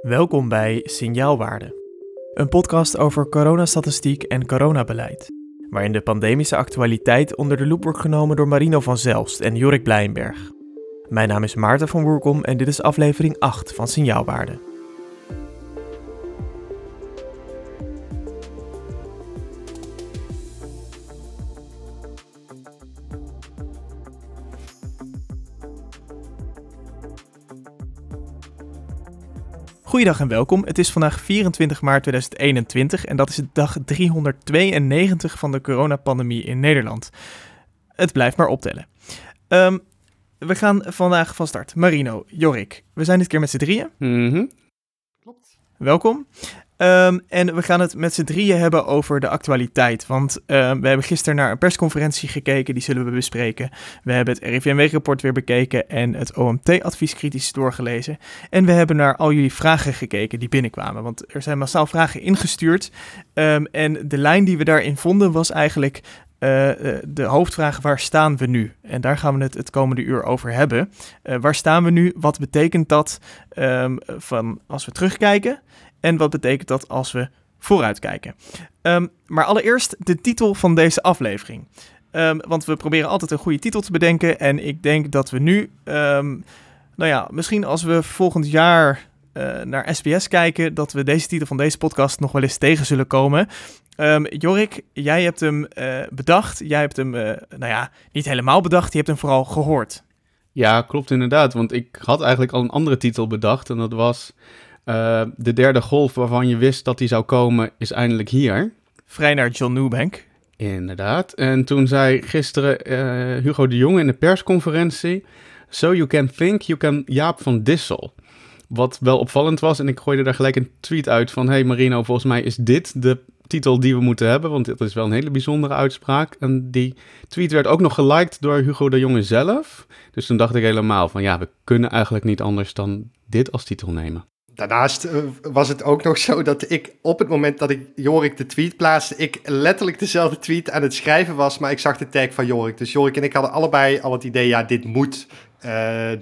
Welkom bij Signaalwaarde, een podcast over coronastatistiek en coronabeleid, waarin de pandemische actualiteit onder de loep wordt genomen door Marino van Zelst en Jorik Blijnberg. Mijn naam is Maarten van Woerkom en dit is aflevering 8 van Signaalwaarde. Goeiedag en welkom. Het is vandaag 24 maart 2021 en dat is dag 392 van de coronapandemie in Nederland. Het blijft maar optellen. Ehm, we gaan vandaag van start. Marino, Jorik, we zijn dit keer met z'n drieën. Mhm. Welkom. Ehm, en we gaan het met z'n drieën hebben over de actualiteit. Want ehm, we hebben gisteren naar een persconferentie gekeken, die zullen we bespreken. We hebben het RIVM-weekrapport weer bekeken en het OMT-advies kritisch doorgelezen. En we hebben naar al jullie vragen gekeken die binnenkwamen. Want er zijn massaal vragen ingestuurd. Ehm, en de lijn die we daarin vonden was eigenlijk eh, eh, de hoofdvraag: waar staan we nu? En daar gaan we het het komende uur over hebben. Eh, waar staan we nu? Wat betekent dat van als we terugkijken? En wat betekent dat als we vooruitkijken? Ehm, maar allereerst de titel van deze aflevering. Ehm, want we proberen altijd een goede titel te bedenken. En ik denk dat we nu, nou ja, misschien als we volgend jaar naar SBS kijken, dat we deze titel van deze podcast nog wel eens tegen zullen komen. Um, Jorik, jij hebt hem uh, bedacht. Jij hebt hem, uh, nou ja, niet helemaal bedacht. Je hebt hem vooral gehoord. Ja, klopt inderdaad. Want ik had eigenlijk al een andere titel bedacht. En dat was uh, De derde golf waarvan je wist dat die zou komen, is eindelijk hier. Vrij naar John Newbank. Inderdaad. En toen zei gisteren Hugo de Jong in de persconferentie... So you can think, you can Jaap van Dissel. Wat wel opvallend was. En ik gooide daar gelijk een tweet uit van... Hey Marino, volgens mij is dit de titel die we moeten hebben, want dat is wel een hele bijzondere uitspraak. En die tweet werd ook nog geliked door Hugo de Jonge zelf. Dus toen dacht ik helemaal van ja, we kunnen eigenlijk niet anders dan dit als titel nemen. Daarnaast eh, was het ook nog zo dat ik op het moment dat ik Jorik de tweet plaatste, ik letterlijk dezelfde tweet aan het schrijven was, maar ik zag de tag van Jorik. Dus Jorik en ik hadden allebei al het idee, ja, dit moet uh,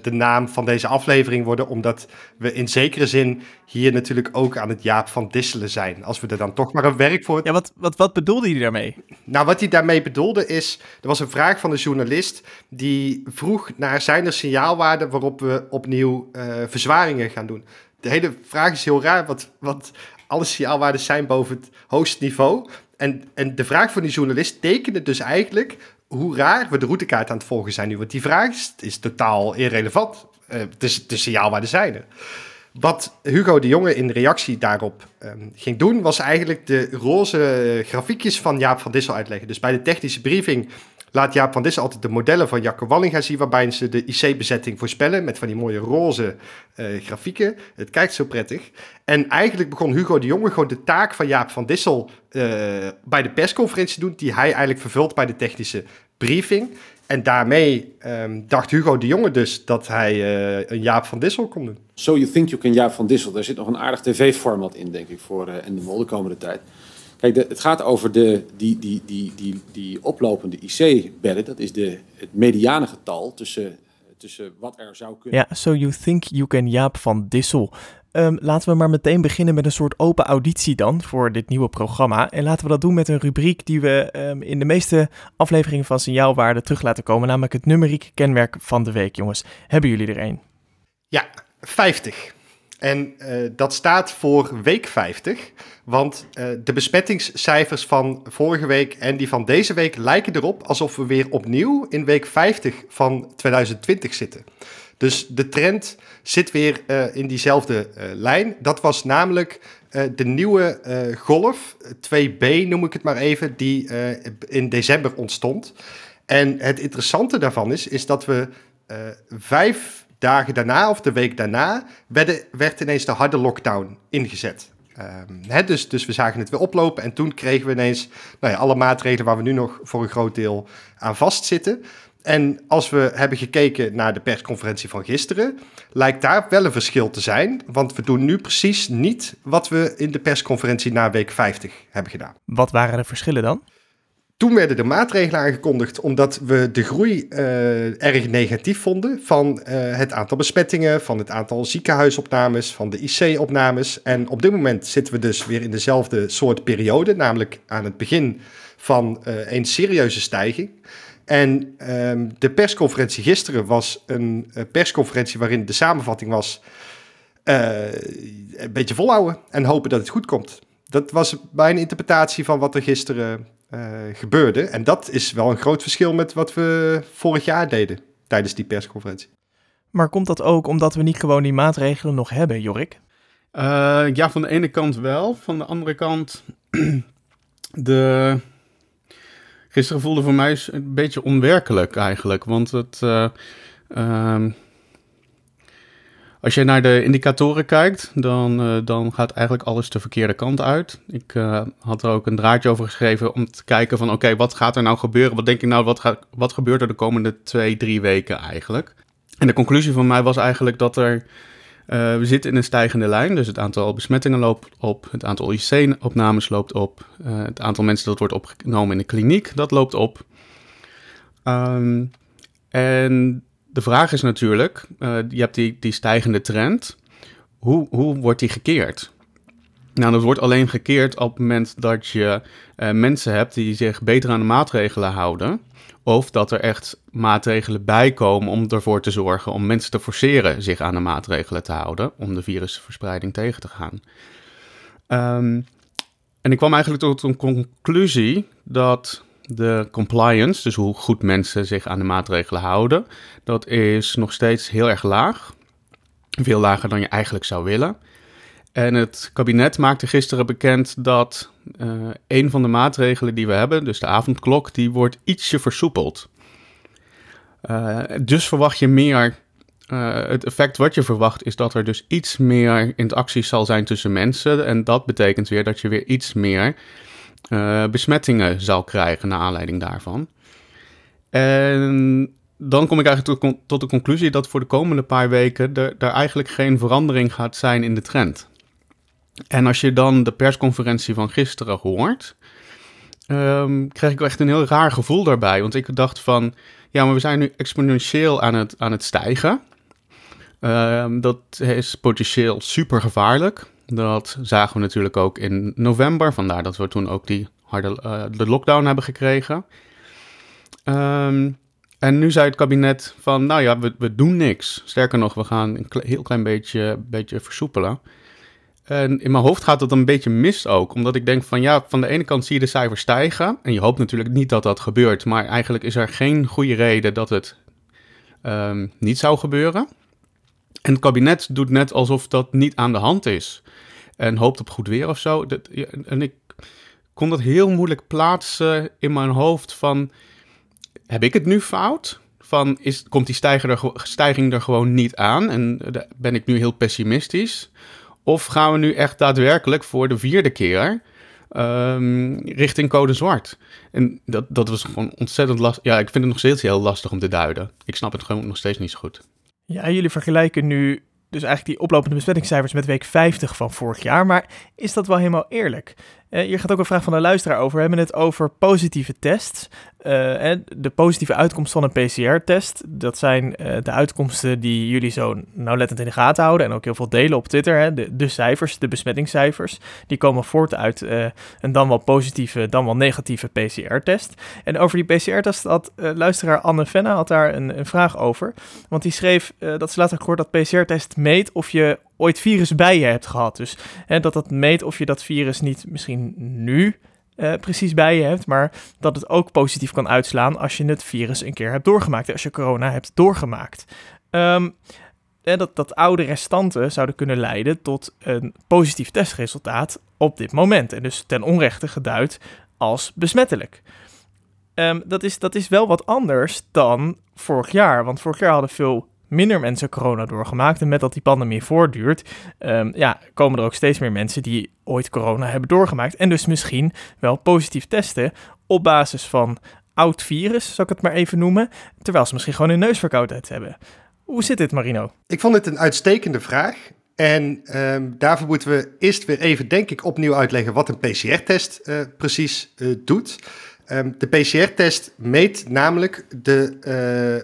de naam van deze aflevering worden, omdat we in zekere zin hier natuurlijk ook aan het Jaap van Disselen zijn. Als we er dan toch maar een werk voor... Ja, wat, wat, wat bedoelde hij daarmee? Nou, wat hij daarmee bedoelde is, er was een vraag van de journalist die vroeg naar zijn er signaalwaarden waarop we opnieuw uh, verzwaringen gaan doen de hele vraag is heel raar, want, want alle signaalwaarden zijn boven het hoogste niveau. En, en de vraag van die journalist tekende dus eigenlijk hoe raar we de routekaart aan het volgen zijn nu. Want die vraag is, totaal irrelevant. Uh, de, de signaalwaarden zijn er. Wat Hugo de Jonge in reactie daarop um, ging doen, was eigenlijk de roze grafiekjes van Jaap van Dissel uitleggen. Dus bij de technische briefing laat Jaap van Dissen altijd de modellen van Jacco Wallinga zien, waarbij ze de IC-bezetting voorspellen met van die mooie roze uh, grafieken. Het kijkt zo prettig. En eigenlijk begon Hugo de Jonge gewoon de taak van Jaap van Dissel uh, bij de persconferentie te doen, die hij eigenlijk vervult bij de technische briefing. En daarmee um, dacht Hugo de Jonge dus dat hij uh, een Jaap van Dissel kon doen. So you think you can Jaap van Dissel. Daar zit nog een aardig tv-format in, denk ik, voor en de de komende tijd. Kijk, de, het gaat over de, die, die, die, die, die oplopende IC-bedden. Dat is de, het mediane getal tussen, tussen wat er zou kunnen. Ja, so you think you can Jaap van Dissel. Um, laten we maar meteen beginnen met een soort open auditie dan voor dit nieuwe programma. En laten we dat doen met een rubriek die we um, in de meeste afleveringen van Signaalwaarde terug laten komen. Namelijk het numeriek kenmerk van de week, jongens. Hebben jullie er een? Ja, 50. En uh, dat staat voor week 50. Want uh, de besmettingscijfers van vorige week en die van deze week lijken erop alsof we weer opnieuw in week 50 van 2020 zitten. Dus de trend zit weer uh, in diezelfde lijn. Dat was namelijk de nieuwe golf, 2B noem ik het maar even, die in december ontstond. En het interessante daarvan is, is dat we vijf dagen daarna of de week daarna werd, werd ineens de harde lockdown ingezet. Hè, dus, dus we zagen het weer oplopen en toen kregen we ineens nou ja, alle maatregelen waar we nu nog voor een groot deel aan vastzitten. En als we hebben gekeken naar de persconferentie van gisteren, lijkt daar wel een verschil te zijn. Want we doen nu precies niet wat we in de persconferentie na week 50 hebben gedaan. Wat waren de verschillen dan? Toen werden de maatregelen aangekondigd omdat we de groei uh, erg negatief vonden van uh, het aantal besmettingen, van het aantal ziekenhuisopnames, van de IC-opnames. En op dit moment zitten we dus weer in dezelfde soort periode, namelijk aan het begin van uh, een serieuze stijging. En um, de persconferentie gisteren was een persconferentie waarin de samenvatting was een beetje volhouden en hopen dat het goed komt. Dat was mijn interpretatie van wat er gisteren gebeurde. En dat is wel een groot verschil met wat we vorig jaar deden tijdens die persconferentie. Maar komt dat ook omdat we niet gewoon die maatregelen nog hebben, Jorik? Uh, ja, van de ene kant wel. Van de andere kant, de... Gisteren voelde voor mij een beetje onwerkelijk eigenlijk. Want het... Uh, als je naar de indicatoren kijkt, dan, uh, dan gaat eigenlijk alles de verkeerde kant uit. Ik uh, had er ook een draadje over geschreven om te kijken van oké, wat gaat er nou gebeuren? Wat denk ik nou, wat, gaat, wat gebeurt er de komende twee, drie weken eigenlijk? En de conclusie van mij was eigenlijk dat er, uh, we zitten in een stijgende lijn. Dus het aantal besmettingen loopt op, het aantal IC-opnames loopt op, het aantal mensen dat wordt opgenomen in de kliniek, dat loopt op. Um, en de vraag is natuurlijk, uh, je hebt die, die stijgende trend. Hoe, hoe wordt die gekeerd? Nou, dat wordt alleen gekeerd op het moment dat je uh, mensen hebt die zich beter aan de maatregelen houden. Of dat er echt maatregelen bij komen om ervoor te zorgen om mensen te forceren zich aan de maatregelen te houden. Om de virusverspreiding tegen te gaan. Um, en ik kwam eigenlijk tot een conclusie dat de compliance, dus hoe goed mensen zich aan de maatregelen houden, dat is nog steeds heel erg laag. Veel lager dan je eigenlijk zou willen. En het kabinet maakte gisteren bekend dat uh, een van de maatregelen die we hebben, dus de avondklok, die wordt ietsje versoepeld. Uh, dus verwacht je meer. Uh, het effect wat je verwacht is dat er dus iets meer interactie zal zijn tussen mensen. En dat betekent weer dat je weer iets meer uh, besmettingen zal krijgen naar aanleiding daarvan. En dan kom ik eigenlijk tot, tot de conclusie dat voor de komende paar weken er, er eigenlijk geen verandering gaat zijn in de trend. En als je dan de persconferentie van gisteren hoort, um, kreeg ik echt een heel raar gevoel daarbij. Want ik dacht van, ja, maar we zijn nu exponentieel aan het, aan het stijgen. Um, dat is potentieel super gevaarlijk. Dat zagen we natuurlijk ook in november. Vandaar dat we toen ook die harde uh, de lockdown hebben gekregen. Um, en nu zei het kabinet van, nou ja, we, we doen niks. Sterker nog, we gaan een heel klein beetje, beetje versoepelen. En in mijn hoofd gaat dat een beetje mis ook. Omdat ik denk van ja, van de ene kant zie je de cijfers stijgen. En je hoopt natuurlijk niet dat dat gebeurt. Maar eigenlijk is er geen goede reden dat het um, niet zou gebeuren. En het kabinet doet net alsof dat niet aan de hand is. En hoopt op goed weer of zo. Dat, en ik kon dat heel moeilijk plaatsen in mijn hoofd van... Heb ik het nu fout? Van, is, komt die stijging er, gewoon niet aan? En ben ik nu heel pessimistisch? Of gaan we nu echt daadwerkelijk voor de vierde keer... Um, richting code zwart. En dat, dat was gewoon ontzettend lastig. Ja, ik vind het nog steeds heel lastig om te duiden. Ik snap het gewoon nog steeds niet zo goed. Ja, jullie vergelijken nu dus eigenlijk die oplopende besmettingscijfers met week 50 van vorig jaar. Maar is dat wel helemaal eerlijk? Uh, hier gaat ook een vraag van de luisteraar over. We hebben het over positieve tests. Uh, de positieve uitkomst van een PCR-test. Dat zijn uh, de uitkomsten die jullie zo nauwlettend in de gaten houden. En ook heel veel delen op Twitter. Hè. De, de cijfers, de besmettingscijfers. Die komen voort uit een dan wel positieve, dan wel negatieve PCR-test. En over die PCR-test had luisteraar Anne Venna had daar een, een vraag over. Want die schreef dat ze later gehoord dat PCR-test meet of je ooit virus bij je hebt gehad. Dus hè, dat dat meet of je dat virus niet misschien nu uh, precies bij je hebt, maar dat het ook positief kan uitslaan als je het virus een keer hebt doorgemaakt, als je corona hebt doorgemaakt. Um, dat, dat oude restanten zouden kunnen leiden tot een positief testresultaat op dit moment. En dus ten onrechte geduid als besmettelijk. Um, dat, is, dat is wel wat anders dan vorig jaar. Want vorig jaar hadden veel minder mensen corona doorgemaakt. En met dat die pandemie voortduurt, um, ja, komen er ook steeds meer mensen die ooit corona hebben doorgemaakt. En dus misschien wel positief testen op basis van oud virus, zou ik het maar even noemen. Terwijl ze misschien gewoon een neusverkoudheid hebben. Hoe zit dit, Marino? Ik vond het een uitstekende vraag. En um, daarvoor moeten we eerst weer even, denk ik, opnieuw uitleggen wat een PCR-test uh, precies uh, doet. Ehm, de PCR-test meet namelijk de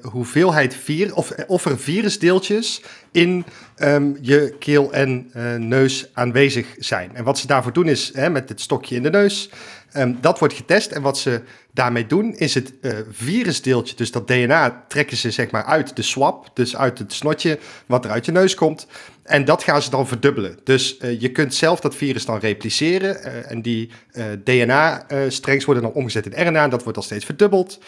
uh, hoeveelheid of, of er virusdeeltjes in um, je keel en uh, neus aanwezig zijn. En wat ze daarvoor doen is, hè, met het stokje in de neus, um, dat wordt getest. En wat ze daarmee doen, is het virusdeeltje, dus dat DNA, trekken ze zeg maar uit de swab, dus uit het snotje wat er uit je neus komt. En dat gaan ze dan verdubbelen. Dus uh, je kunt zelf dat virus dan repliceren. Uh, en die uh, DNA-strengs worden dan omgezet in RNA. En dat wordt dan steeds verdubbeld.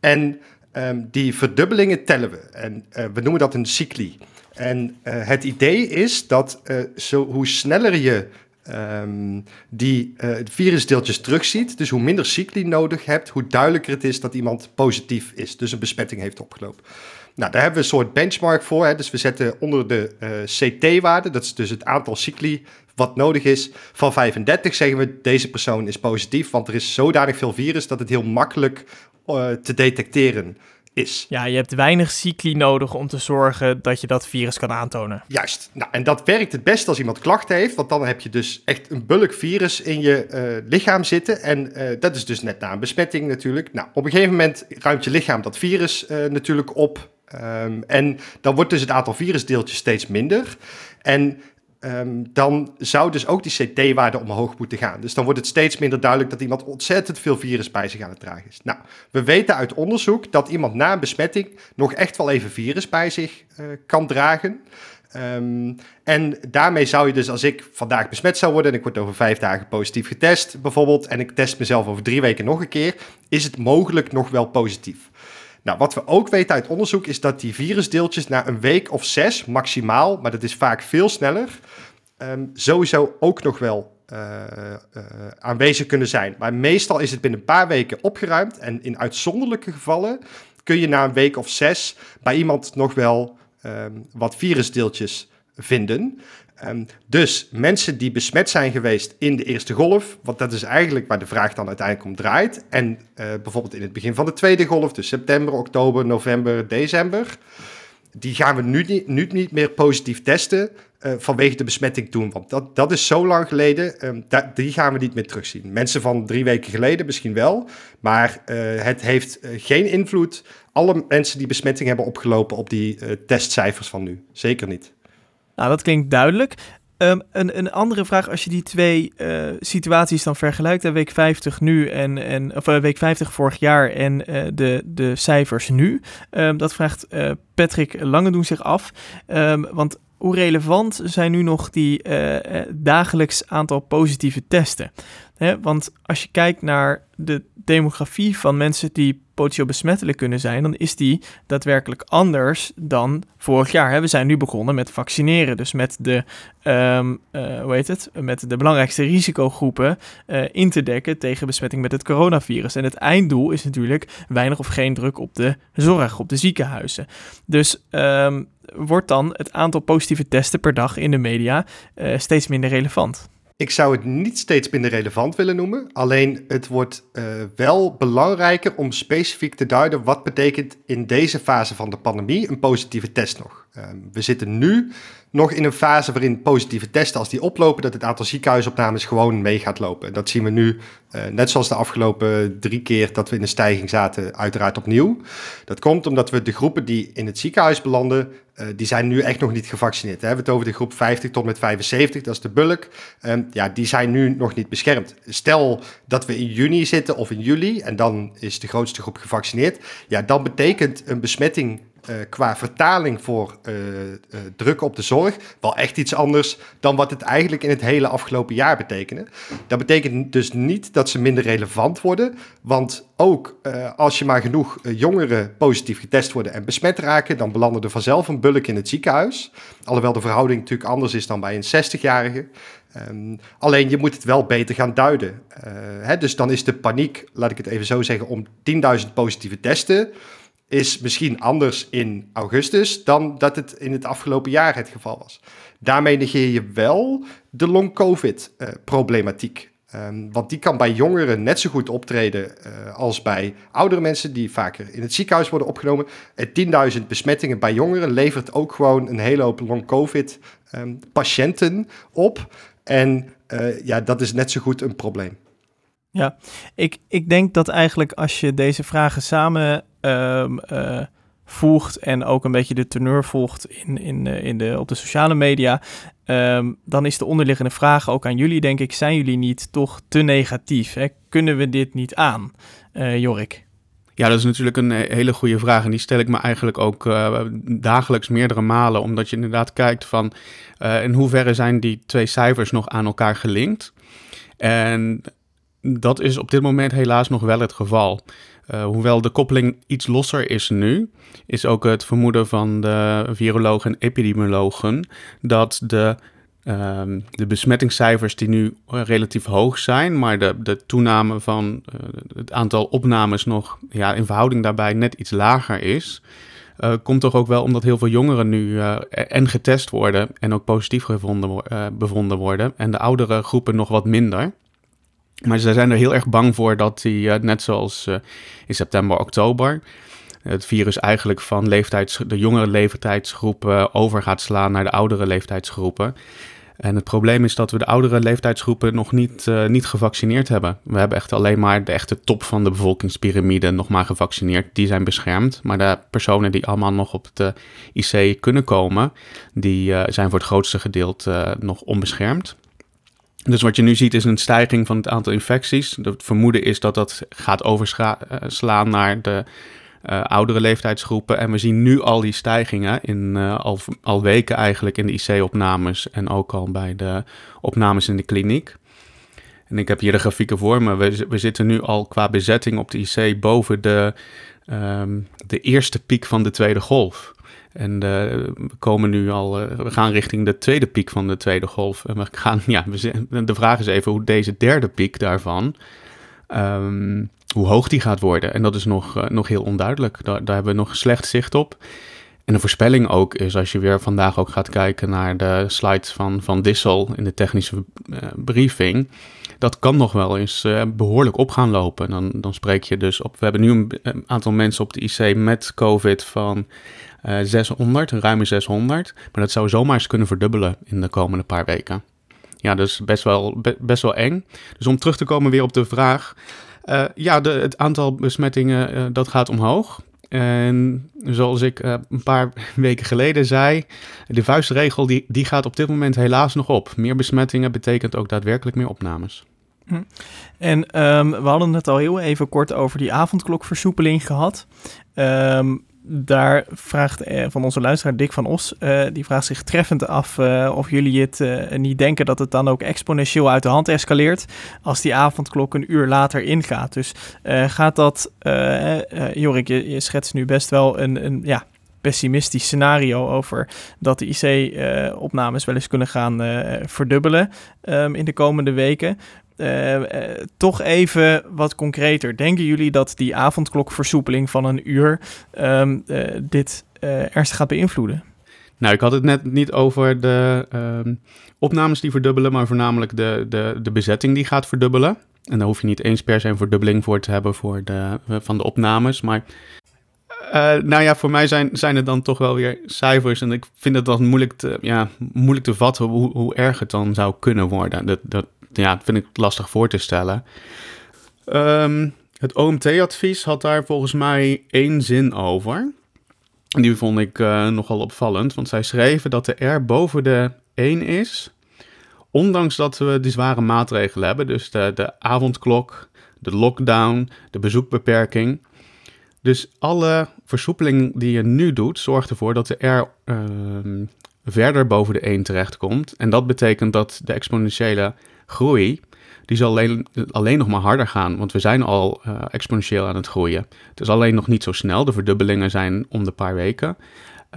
En um, die verdubbelingen tellen we. En we noemen dat een cycli. En het idee is dat zo, hoe sneller je um, die virusdeeltjes terugziet, dus hoe minder cycli nodig hebt, hoe duidelijker het is dat iemand positief is. Dus een besmetting heeft opgelopen. Nou, daar hebben we een soort benchmark voor. Hè. Dus we zetten onder de uh, CT-waarde, dat is dus het aantal cycli wat nodig is, van 35 zeggen we deze persoon is positief, want er is zodanig veel virus dat het heel makkelijk uh, te detecteren is. Ja, je hebt weinig cycli nodig om te zorgen dat je dat virus kan aantonen. Juist. Nou, en dat werkt het best als iemand klachten heeft, want dan heb je dus echt een bulk virus in je uh, lichaam zitten. En uh, dat is dus net na een besmetting natuurlijk. Nou, op een gegeven moment ruimt je lichaam dat virus uh, natuurlijk op. Um, en dan wordt dus het aantal virusdeeltjes steeds minder. En um, dan zou dus ook die CT-waarde omhoog moeten gaan. Dus dan wordt het steeds minder duidelijk dat iemand ontzettend veel virus bij zich aan het dragen is. Nou, we weten uit onderzoek dat iemand na een besmetting nog echt wel even virus bij zich uh, kan dragen. Um, en daarmee zou je dus, als ik vandaag besmet zou worden en ik word over vijf dagen positief getest, bijvoorbeeld, en ik test mezelf over drie weken nog een keer, is het mogelijk nog wel positief. Nou, wat we ook weten uit onderzoek is dat die virusdeeltjes na een week of zes maximaal, maar dat is vaak veel sneller, um, sowieso ook nog wel uh, uh, aanwezig kunnen zijn. Maar meestal is het binnen een paar weken opgeruimd en in uitzonderlijke gevallen kun je na een week of zes bij iemand nog wel um, wat virusdeeltjes vinden. Um, dus mensen die besmet zijn geweest in de eerste golf, want dat is eigenlijk waar de vraag dan uiteindelijk om draait. En uh, bijvoorbeeld in het begin van de tweede golf, dus september, oktober, november, december. Die gaan we nu niet, nu niet meer positief testen uh, vanwege de besmetting toen. Want dat, dat is zo lang geleden, da, die gaan we niet meer terugzien. Mensen van drie weken geleden misschien wel, maar uh, het heeft geen invloed. Alle mensen die besmetting hebben opgelopen op die testcijfers van nu. Zeker niet. Nou, dat klinkt duidelijk. Um, een, een andere vraag, als je die twee uh, situaties dan vergelijkt, de week 50 nu en, en of uh, week 50 vorig jaar en uh, de, de cijfers nu, um, dat vraagt Patrick Lange doen zich af. Um, want hoe relevant zijn nu nog die dagelijks aantal positieve testen? Hè, want als je kijkt naar de demografie van mensen die potentieel besmettelijk kunnen zijn, dan is die daadwerkelijk anders dan vorig jaar. We zijn nu begonnen met vaccineren, dus met de, um, uh, hoe heet het, met de belangrijkste risicogroepen uh, in te dekken tegen besmetting met het coronavirus. En het einddoel is natuurlijk weinig of geen druk op de zorg, op de ziekenhuizen. Dus um, wordt dan het aantal positieve testen per dag in de media uh, steeds minder relevant. Ik zou het niet steeds minder relevant willen noemen. Alleen het wordt uh, wel belangrijker om specifiek te duiden wat betekent in deze fase van de pandemie een positieve test nog. Uh, we zitten nu nog in een fase waarin positieve testen, als die oplopen, dat het aantal ziekenhuisopnames gewoon mee gaat lopen. Dat zien we nu, uh, net zoals de afgelopen drie keer dat we in een stijging zaten, uiteraard opnieuw. Dat komt omdat we de groepen die in het ziekenhuis belanden, uh, die zijn nu echt nog niet gevaccineerd. We hebben het over de groep 50 tot met 75, dat is de bulk. Um, ja, die zijn nu nog niet beschermd. Stel dat we in juni zitten of in juli en dan is de grootste groep gevaccineerd. Ja, dan betekent een besmetting uh, qua vertaling voor uh, uh, druk op de zorg wel echt iets anders dan wat het eigenlijk in het hele afgelopen jaar betekende. Dat betekent dus niet dat ze minder relevant worden, want ook als je maar genoeg jongeren positief getest worden en besmet raken, dan belanden er vanzelf een bulk in het ziekenhuis. Alhoewel de verhouding natuurlijk anders is dan bij een 60-jarige. Um, alleen je moet het wel beter gaan duiden. Hè, dus dan is de paniek, laat ik het even zo zeggen, om 10.000 positieve testen is misschien anders in augustus dan dat het in het afgelopen jaar het geval was. Daarmee negeer je wel de long-covid-problematiek. Um, want die kan bij jongeren net zo goed optreden uh, als bij oudere mensen die vaker in het ziekenhuis worden opgenomen. Uh, 10.000 besmettingen bij jongeren levert ook gewoon een hele hoop long-covid-patiënten ehm, op. En uh, ja, dat is net zo goed een probleem. Ja, ik, ik denk dat eigenlijk als je deze vragen samen um, uh, voegt en ook een beetje de teneur volgt in, in, uh, in de, op de sociale media, um, dan is de onderliggende vraag ook aan jullie, denk ik, zijn jullie niet toch te negatief? Hè? Kunnen we dit niet aan, uh, Jorik? Ja, dat is natuurlijk een hele goede vraag. En die stel ik me eigenlijk ook dagelijks meerdere malen. Omdat je inderdaad kijkt van in hoeverre zijn die twee cijfers nog aan elkaar gelinkt. En dat is op dit moment helaas nog wel het geval. Uh, hoewel de koppeling iets losser is nu, is ook het vermoeden van de virologen en epidemiologen dat de, uh, de besmettingscijfers die nu relatief hoog zijn, maar de, de toename van uh, het aantal opnames nog ja, in verhouding daarbij net iets lager is. Komt toch ook wel omdat heel veel jongeren nu en getest worden en ook positief gevonden, bevonden worden. En de oudere groepen nog wat minder. Maar ze zijn er heel erg bang voor dat die, uh, net zoals uh, in september, oktober, het virus eigenlijk van leeftijds, de jongere leeftijdsgroepen over gaat slaan naar de oudere leeftijdsgroepen. En het probleem is dat we de oudere leeftijdsgroepen nog niet, uh, niet gevaccineerd hebben. We hebben echt alleen maar de echte top van de bevolkingspyramide nog maar gevaccineerd. Die zijn beschermd. Maar de personen die allemaal nog op de IC kunnen komen, die zijn voor het grootste gedeelte nog onbeschermd. Dus wat je nu ziet is een stijging van het aantal infecties. Het vermoeden is dat dat gaat overslaan naar de uh, oudere leeftijdsgroepen. En we zien nu al die stijgingen in uh, al, weken eigenlijk in de IC-opnames en ook al bij de opnames in de kliniek. En ik heb hier de grafieken voor me. We, we zitten nu al qua bezetting op de IC boven de, um, de eerste piek van de tweede golf. En uh, we komen nu al, uh, we gaan richting de tweede piek van de tweede golf. En we gaan, ja, we, de vraag is even hoe deze derde piek daarvan, um, hoe hoog die gaat worden. En dat is nog, uh, nog heel onduidelijk. Daar, daar hebben we nog slecht zicht op. En de voorspelling ook is, als je weer vandaag ook gaat kijken naar de slides van, van Dissel in de technische briefing, dat kan nog wel eens behoorlijk op gaan lopen. Dan, dan spreek je dus op. We hebben nu een aantal mensen op de IC met COVID van uh, 600, ruime 600. Maar dat zou zomaar eens kunnen verdubbelen in de komende paar weken. Ja, dus best wel, be, best wel eng. Dus om terug te komen weer op de vraag. Uh, ja, de, het aantal besmettingen uh, dat gaat omhoog. En zoals ik uh, een paar weken geleden zei, de vuistregel die, die gaat op dit moment helaas nog op. Meer besmettingen betekent ook daadwerkelijk meer opnames. Hm. En um, we hadden het al heel even kort over die avondklokversoepeling gehad. Um, daar vraagt eh, van onze luisteraar Dick van Os, uh, die vraagt zich treffend af uh, of jullie het niet denken dat het dan ook exponentieel uit de hand escaleert als die avondklok een uur later ingaat. Dus gaat dat, Jorik, je, je schetst nu best wel een, een ja, pessimistisch scenario over dat de IC-opnames wel eens kunnen gaan verdubbelen um, in de komende weken. Uh, uh, toch even wat concreter. Denken jullie dat die avondklokversoepeling van een uur um, uh, dit ernstig gaat beïnvloeden? Nou, ik had het net niet over de um, opnames die verdubbelen, maar voornamelijk de, de, de bezetting die gaat verdubbelen. En daar hoef je niet eens per se een verdubbeling voor te hebben voor de, van de opnames. Maar nou ja, voor mij zijn, zijn het dan toch wel weer cijfers. En ik vind het dan moeilijk te, ja, moeilijk te vatten hoe, hoe erg het dan zou kunnen worden. Dat, dat, ja, vind ik lastig voor te stellen. Um, het OMT-advies had daar volgens mij één zin over. Die vond ik uh, nogal opvallend, want zij schreven dat de R boven de 1 is. Ondanks dat we die zware maatregelen hebben, dus de, de avondklok, de lockdown, de bezoekbeperking. Dus alle versoepeling die je nu doet, zorgt ervoor dat de R uh, verder boven de 1 terechtkomt. En dat betekent dat de exponentiële groei, die zal alleen, alleen nog maar harder gaan. Want we zijn al uh, exponentieel aan het groeien. Het is alleen nog niet zo snel. De verdubbelingen zijn om de paar weken.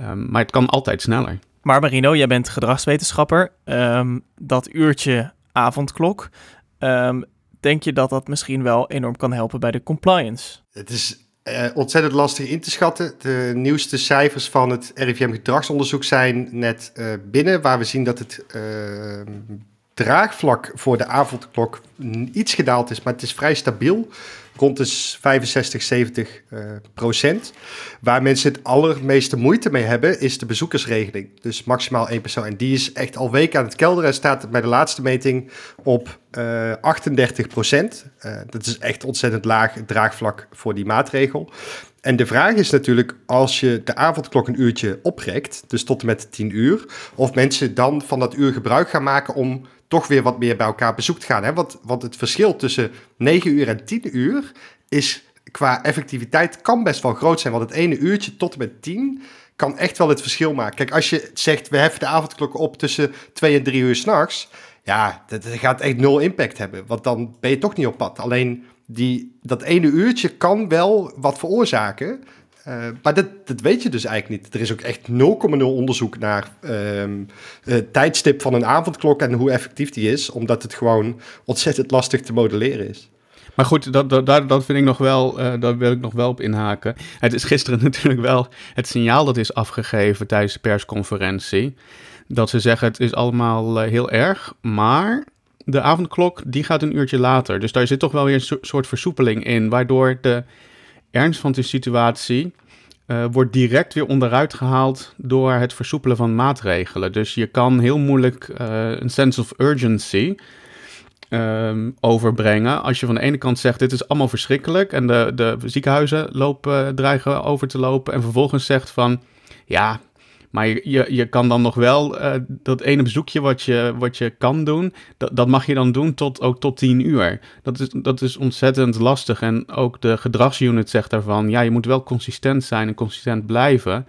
Um, maar het kan altijd sneller. Maar Marino, jij bent gedragswetenschapper. Um, dat uurtje avondklok. Um, denk je dat dat misschien wel enorm kan helpen bij de compliance? Het is uh, ontzettend lastig in te schatten. De nieuwste cijfers van het RIVM gedragsonderzoek zijn net uh, binnen, waar we zien dat het uh, draagvlak voor de avondklok iets gedaald is, maar het is vrij stabiel. Rond de 65, 70 uh, procent. Waar mensen het allermeeste moeite mee hebben, is de bezoekersregeling. Dus maximaal één persoon. En die is echt al weken aan het kelderen. En staat bij de laatste meting op uh, 38 procent. Uh, dat is echt ontzettend laag draagvlak voor die maatregel. En de vraag is natuurlijk, als je de avondklok een uurtje oprekt, dus tot en met 10 uur, of mensen dan van dat uur gebruik gaan maken om toch weer wat meer bij elkaar bezoek te gaan. Hè? Want, want het verschil tussen 9 uur en 10 uur is qua effectiviteit kan best wel groot zijn. Want het ene uurtje tot en met 10 kan echt wel het verschil maken. Kijk, als je zegt, we heffen de avondklok op tussen 2 en 3 uur s'nachts, ja, dat gaat echt nul impact hebben. Want dan ben je toch niet op pad. Alleen die, dat ene uurtje kan wel wat veroorzaken. Uh, maar dat, dat weet je dus eigenlijk niet. Er is ook echt 0,0 onderzoek naar um, het tijdstip van een avondklok en hoe effectief die is, omdat het gewoon ontzettend lastig te modelleren is. Maar goed, dat, dat, dat vind ik nog wel, uh, daar wil ik nog wel op inhaken. Het is gisteren natuurlijk wel het signaal dat is afgegeven tijdens de persconferentie. Dat ze zeggen het is allemaal heel erg, maar de avondklok die gaat een uurtje later. Dus daar zit toch wel weer een so soort versoepeling in, waardoor de ernst van de situatie uh, wordt direct weer onderuit gehaald door het versoepelen van maatregelen. Dus je kan heel moeilijk uh, een sense of urgency um, overbrengen. Als je van de ene kant zegt: dit is allemaal verschrikkelijk en de, de ziekenhuizen lopen, dreigen over te lopen, en vervolgens zegt van ja, maar je, je, kan dan nog wel uh, dat ene bezoekje wat je, wat je kan doen, dat, dat mag je dan doen tot, ook tot tien uur. Dat is, dat is ontzettend lastig. En ook de gedragsunit zegt daarvan, ja, je moet wel consistent zijn en consistent blijven.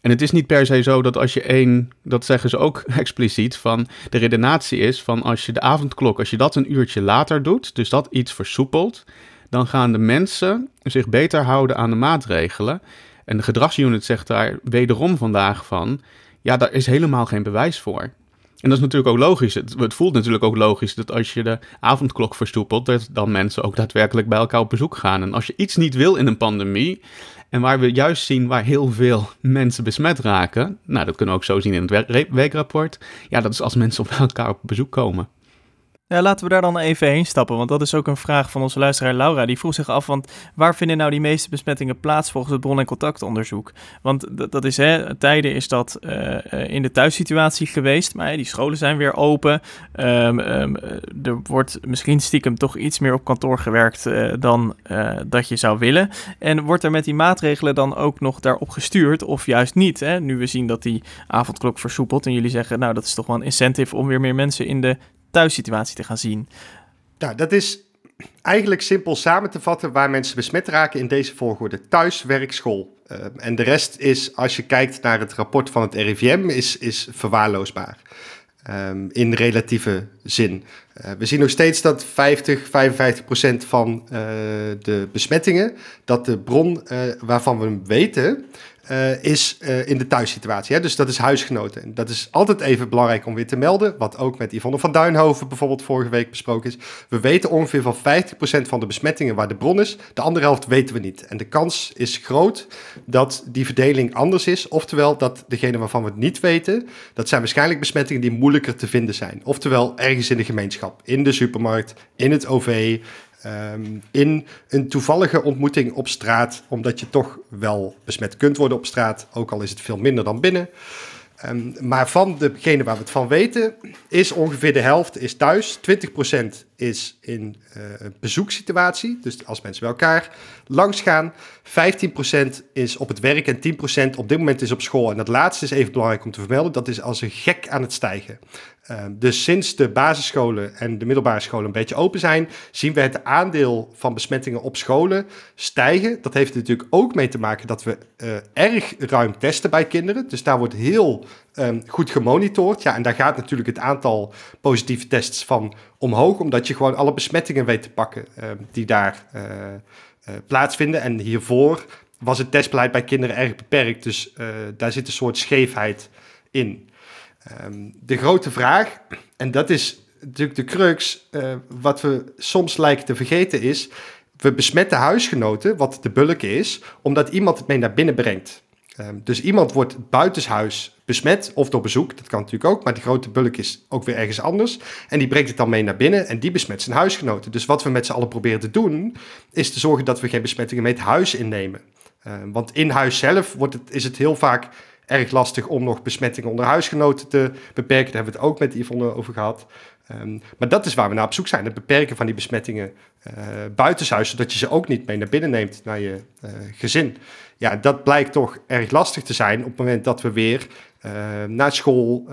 En het is niet per se zo dat als je één, dat zeggen ze ook expliciet, van de redenatie is van als je de avondklok, als je dat een uurtje later doet, dus dat iets versoepelt, dan gaan de mensen zich beter houden aan de maatregelen. En de gedragsunit zegt daar wederom vandaag van, ja, daar is helemaal geen bewijs voor. En dat is natuurlijk ook logisch. Het, voelt natuurlijk ook logisch dat als je de avondklok verstoepelt, dat dan mensen ook daadwerkelijk bij elkaar op bezoek gaan. En als je iets niet wil in een pandemie, en waar we juist zien waar heel veel mensen besmet raken, nou dat kunnen we ook zo zien in het weekrapport, ja, dat is als mensen op elkaar op bezoek komen. Ja, laten we daar dan even heen stappen, want dat is ook een vraag van onze luisteraar Laura. Die vroeg zich af, want waar vinden nou die meeste besmettingen plaats volgens het bron- en contactonderzoek? Want dat is, hè, tijden is dat uh, in de thuissituatie geweest, maar die scholen zijn weer open. Um, um, er wordt misschien stiekem toch iets meer op kantoor gewerkt dan dat je zou willen. En wordt er met die maatregelen dan ook nog daarop gestuurd of juist niet? Hè? Nu we zien dat die avondklok versoepelt en jullie zeggen, nou dat is toch wel een incentive om weer meer mensen in de thuissituatie te gaan zien? Nou, dat is eigenlijk simpel samen te vatten waar mensen besmet raken in deze volgorde. Thuis, werk, school. Uh, en de rest is, als je kijkt naar het rapport van het RIVM, is, is verwaarloosbaar. Um, in relatieve zin. Uh, we zien nog steeds dat 50, 55 procent van uh, de besmettingen, dat de bron waarvan we weten, uh, is uh, in de thuissituatie. Hè? Dus dat is huisgenoten. En dat is altijd even belangrijk om weer te melden. Wat ook met Yvonne van Duinhoven bijvoorbeeld vorige week besproken is. We weten ongeveer van 50% van de besmettingen waar de bron is. De andere helft weten we niet. En de kans is groot dat die verdeling anders is. Oftewel dat degene waarvan we het niet weten, dat zijn waarschijnlijk besmettingen die moeilijker te vinden zijn. Oftewel ergens in de gemeenschap, in de supermarkt, in het OV, Um, in een toevallige ontmoeting op straat, omdat je toch wel besmet kunt worden op straat, ook al is het veel minder dan binnen. Um, maar van degene waar we het van weten, is ongeveer de helft is thuis, 20% is in een bezoeksituatie, dus als mensen bij elkaar langs gaan. 15% is op het werk en 10% op dit moment is op school. En dat laatste is even belangrijk om te vermelden, dat is als een gek aan het stijgen. Uh, dus sinds de basisscholen en de middelbare scholen een beetje open zijn, zien we het aandeel van besmettingen op scholen stijgen. Dat heeft natuurlijk ook mee te maken dat we uh, erg ruim testen bij kinderen. Dus daar wordt heel um, goed gemonitord. Ja, en daar gaat natuurlijk het aantal positieve tests van omhoog, omdat je gewoon alle besmettingen weet te pakken uh, die daar uh, uh, plaatsvinden. En hiervoor was het testbeleid bij kinderen erg beperkt, dus daar zit een soort scheefheid in. Um, de grote vraag, en dat is natuurlijk de crux, wat we soms lijken te vergeten is, we besmetten huisgenoten, wat de bulk is, omdat iemand het mee naar binnen brengt. Ehm, dus iemand wordt buitenshuis besmet of door bezoek, dat kan natuurlijk ook, maar die grote bulk is ook weer ergens anders. En die brengt het dan mee naar binnen en die besmet zijn huisgenoten. Dus wat we met z'n allen proberen te doen, is te zorgen dat we geen besmettingen mee het huis innemen. Ehm, want in huis zelf wordt het, is het heel vaak erg lastig om nog besmettingen onder huisgenoten te beperken. Daar hebben we het ook met Yvonne over gehad. Ehm, maar dat is waar we naar op zoek zijn. Het beperken van die besmettingen uh, buitenshuis, zodat je ze ook niet mee naar binnen neemt naar je uh, gezin. Ja, dat blijkt toch erg lastig te zijn op het moment dat we weer uh, naar school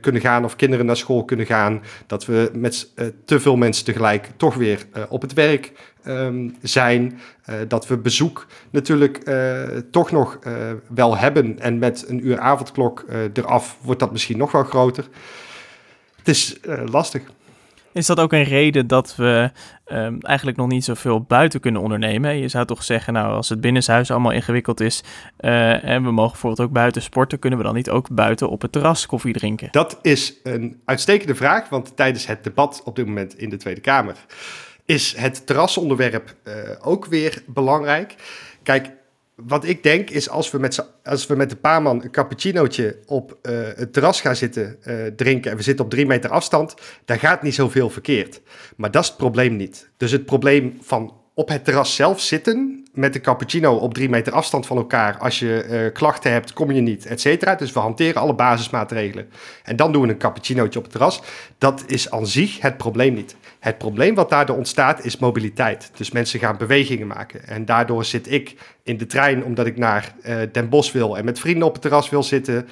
kunnen gaan of kinderen naar school kunnen gaan. Dat we met te veel mensen tegelijk toch weer op het werk um, zijn. dat we bezoek natuurlijk toch nog wel hebben. En met een uur avondklok eraf wordt dat misschien nog wel groter het is lastig. Is dat ook een reden dat we um, eigenlijk nog niet zoveel buiten kunnen ondernemen? Je zou toch zeggen, nou, als het binnenshuis allemaal ingewikkeld is uh, en we mogen bijvoorbeeld ook buiten sporten, kunnen we dan niet ook buiten op het terras koffie drinken? Dat is een uitstekende vraag, want tijdens het debat op dit moment in de Tweede Kamer is het terrasonderwerp uh, ook weer belangrijk. Kijk, wat ik denk is als we met, als we met een paar man een cappuccinootje op uh, het terras gaan zitten uh, drinken en we zitten op drie meter afstand, dan gaat niet zoveel verkeerd. Maar dat is het probleem niet. Dus het probleem van op het terras zelf zitten met een cappuccino op drie meter afstand van elkaar. Als je uh, klachten hebt, kom je niet, et cetera. Dus we hanteren alle basismaatregelen. En dan doen we een cappuccinootje op het terras. Dat is aan zich het probleem niet. Het probleem wat daardoor ontstaat is mobiliteit. Dus mensen gaan bewegingen maken. En daardoor zit ik in de trein omdat ik naar uh, Den Bosch wil en met vrienden op het terras wil zitten.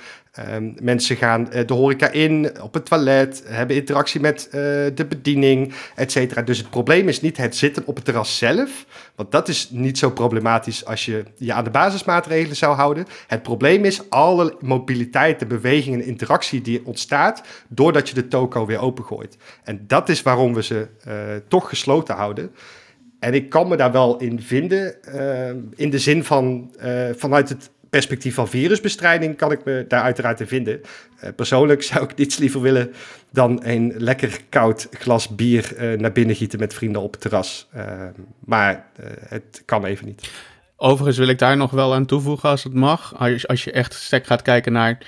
Um, mensen gaan uh, de horeca in, op het toilet, hebben interactie met uh, de bediening, et cetera. Dus het probleem is niet het zitten op het terras zelf, want dat is niet zo problematisch als je je aan de basismaatregelen zou houden. Het probleem is alle mobiliteit, de beweging en interactie die ontstaat doordat je de toko weer opengooit. En dat is waarom we ze toch gesloten houden. En ik kan me daar wel in vinden, uh, in de zin van uh, vanuit het perspectief van virusbestrijding kan ik me daar uiteraard in vinden. Uh, persoonlijk zou ik niets liever willen dan een lekker koud glas bier naar binnen gieten met vrienden op het terras. maar het kan even niet. Overigens wil ik daar nog wel aan toevoegen als het mag. Als, als je echt sec gaat kijken naar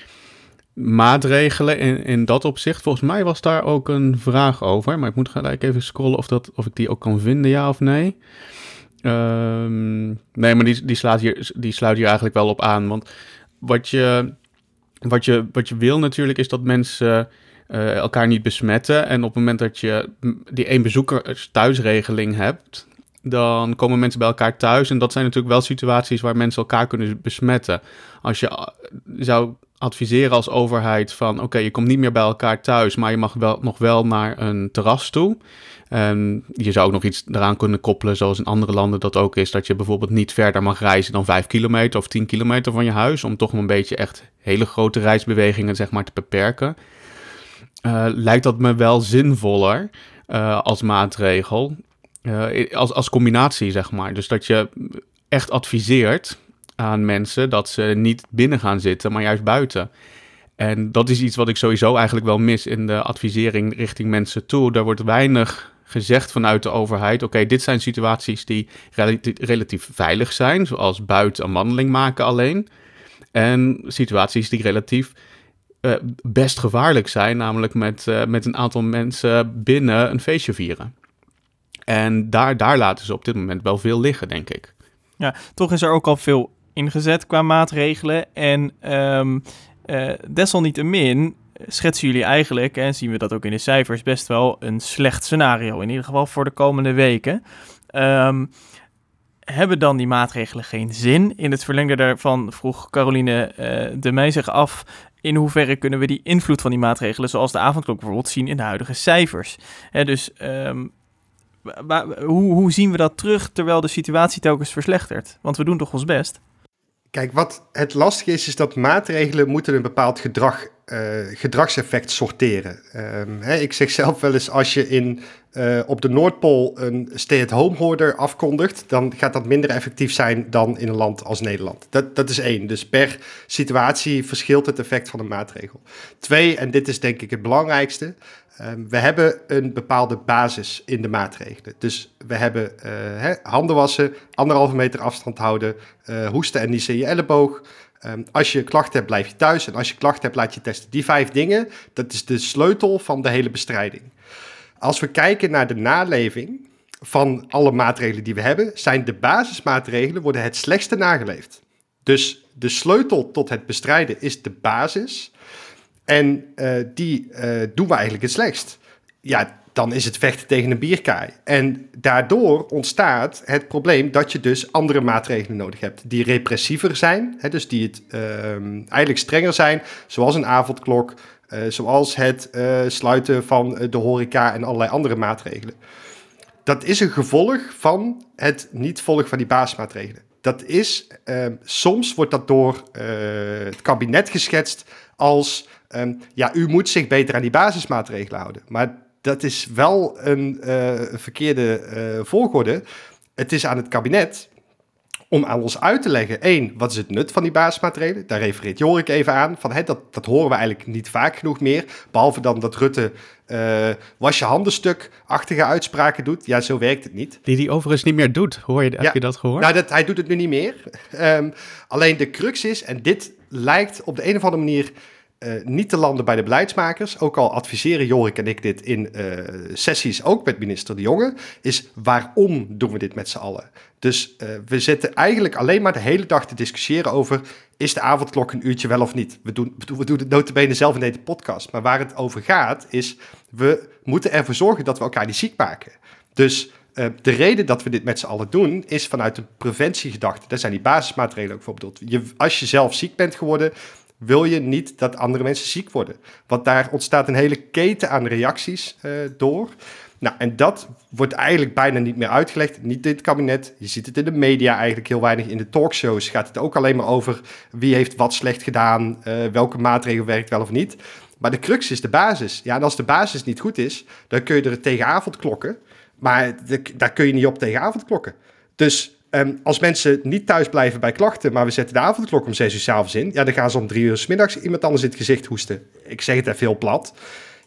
maatregelen in, in dat opzicht. Volgens mij was daar ook een vraag over. Maar ik moet gelijk even scrollen of, dat, of ik die ook kan vinden, ja of nee. Um, nee, maar die, die, slaat hier, die sluit hier eigenlijk wel op aan. Want wat je, wat je, wat je wil natuurlijk is dat mensen uh, elkaar niet besmetten. En op het moment dat je die één bezoeker thuisregeling hebt, dan komen mensen bij elkaar thuis. En dat zijn natuurlijk wel situaties waar mensen elkaar kunnen besmetten. Als je zou adviseren als overheid van oké, je komt niet meer bij elkaar thuis, maar je mag wel, nog wel naar een terras toe. En je zou ook nog iets eraan kunnen koppelen, zoals in andere landen dat ook is, dat je bijvoorbeeld niet verder mag reizen dan 5 kilometer of 10 kilometer van je huis, om toch een beetje echt hele grote reisbewegingen zeg maar te beperken. Uh, lijkt dat me wel zinvoller uh, als maatregel, uh, als, als combinatie zeg maar. Dus dat je echt adviseert aan mensen dat ze niet binnen gaan zitten, maar juist buiten. En dat is iets wat ik sowieso eigenlijk wel mis in de advisering richting mensen toe. Daar wordt weinig gezegd vanuit de overheid: oké, dit zijn situaties die relatief, veilig zijn, zoals buiten een wandeling maken alleen. En situaties die relatief uh, best gevaarlijk zijn, namelijk met, uh, met een aantal mensen binnen een feestje vieren. En daar, daar laten ze op dit moment wel veel liggen, denk ik. Ja, toch is er ook al veel ingezet qua maatregelen. En um, uh, desalniettemin schetsen jullie eigenlijk, en zien we dat ook in de cijfers, best wel een slecht scenario. In ieder geval voor de komende weken. Um, hebben dan die maatregelen geen zin? In het verlengde daarvan vroeg Caroline uh, de Meij zich af... in hoeverre kunnen we die invloed van die maatregelen... zoals de avondklok bijvoorbeeld zien in de huidige cijfers. Hè, dus um, hoe, hoe zien we dat terug terwijl de situatie telkens verslechtert? Want we doen toch ons best? Kijk, wat het lastige is, is dat maatregelen moeten een bepaald gedrag, uh, gedragseffect sorteren. Um, hè, ik zeg zelf wel eens, als je in, uh, op de Noordpool een stay-at-home order afkondigt, dan gaat dat minder effectief zijn dan in een land als Nederland. Dat, dat is één. Dus per situatie verschilt het effect van een maatregel. Twee, en dit is denk ik het belangrijkste, Um, we hebben een bepaalde basis in de maatregelen. Dus we hebben hè, handen wassen, anderhalve meter afstand houden, uh, hoesten en niezen in je elleboog, Ehm, als je klachten hebt, blijf je thuis. En als je klachten hebt, laat je testen. Die vijf dingen, dat is de sleutel van de hele bestrijding. Als we kijken naar de naleving van alle maatregelen die we hebben, zijn de basismaatregelen worden het slechtste nageleefd. Dus de sleutel tot het bestrijden is de basis. En uh, die uh, doen we eigenlijk het slechtst. Ja, dan is het vechten tegen een bierkaai. En daardoor ontstaat het probleem dat je dus andere maatregelen nodig hebt. Die repressiever zijn, hè, dus die het uh, eigenlijk strenger zijn, zoals een avondklok, zoals het uh, sluiten van de horeca en allerlei andere maatregelen. Dat is een gevolg van het niet volgen van die basismaatregelen. Dat is, ehm, soms wordt dat door het kabinet geschetst als, um, ja, u moet zich beter aan die basismaatregelen houden. Maar dat is wel een verkeerde volgorde. Het is aan het kabinet om aan ons uit te leggen, één, wat is het nut van die basismaatregelen? Daar refereert Jorik even aan, van, hè, dat, dat horen we eigenlijk niet vaak genoeg meer, behalve dan dat Rutte uh, was je handen stuk achtige uitspraken doet. Ja, zo werkt het niet. Die hij overigens niet meer doet, hoor je, heb ja, je dat gehoord? Nou, dat, hij doet het nu niet meer. Um, alleen de crux is, en dit lijkt op de een of andere manier uh, niet te landen bij de beleidsmakers, ook al adviseren Jorik en ik dit in uh, sessies ook met minister De Jonge, is waarom doen we dit met z'n allen? Dus uh, we zitten eigenlijk alleen maar de hele dag te discussiëren over, is de avondklok een uurtje wel of niet? We doen, we doen het notabene zelf in deze podcast, maar waar het over gaat is, we moeten ervoor zorgen dat we elkaar niet ziek maken. Dus uh, de reden dat we dit met z'n allen doen, is vanuit een preventiegedachte. Dat zijn die basismaatregelen ook voor bedoeld. Als je zelf ziek bent geworden, wil je niet dat andere mensen ziek worden. Want daar ontstaat een hele keten aan reacties uh, door. Nou, en dat wordt eigenlijk bijna niet meer uitgelegd. Niet het kabinet. Je ziet het in de media eigenlijk heel weinig. In de talkshows gaat het ook alleen maar over wie heeft wat slecht gedaan, uh, welke maatregel werkt wel of niet. Maar de crux is de basis. Ja, en als de basis niet goed is, dan kun je er tegen avondklokken. Maar daar kun je niet op tegen avondklokken. Dus Um, als mensen niet thuis blijven bij klachten, maar we zetten de avondklok om 6 uur s avonds in, ja, dan gaan ze om drie uur s middags iemand anders in het gezicht hoesten. Ik zeg het even veel plat.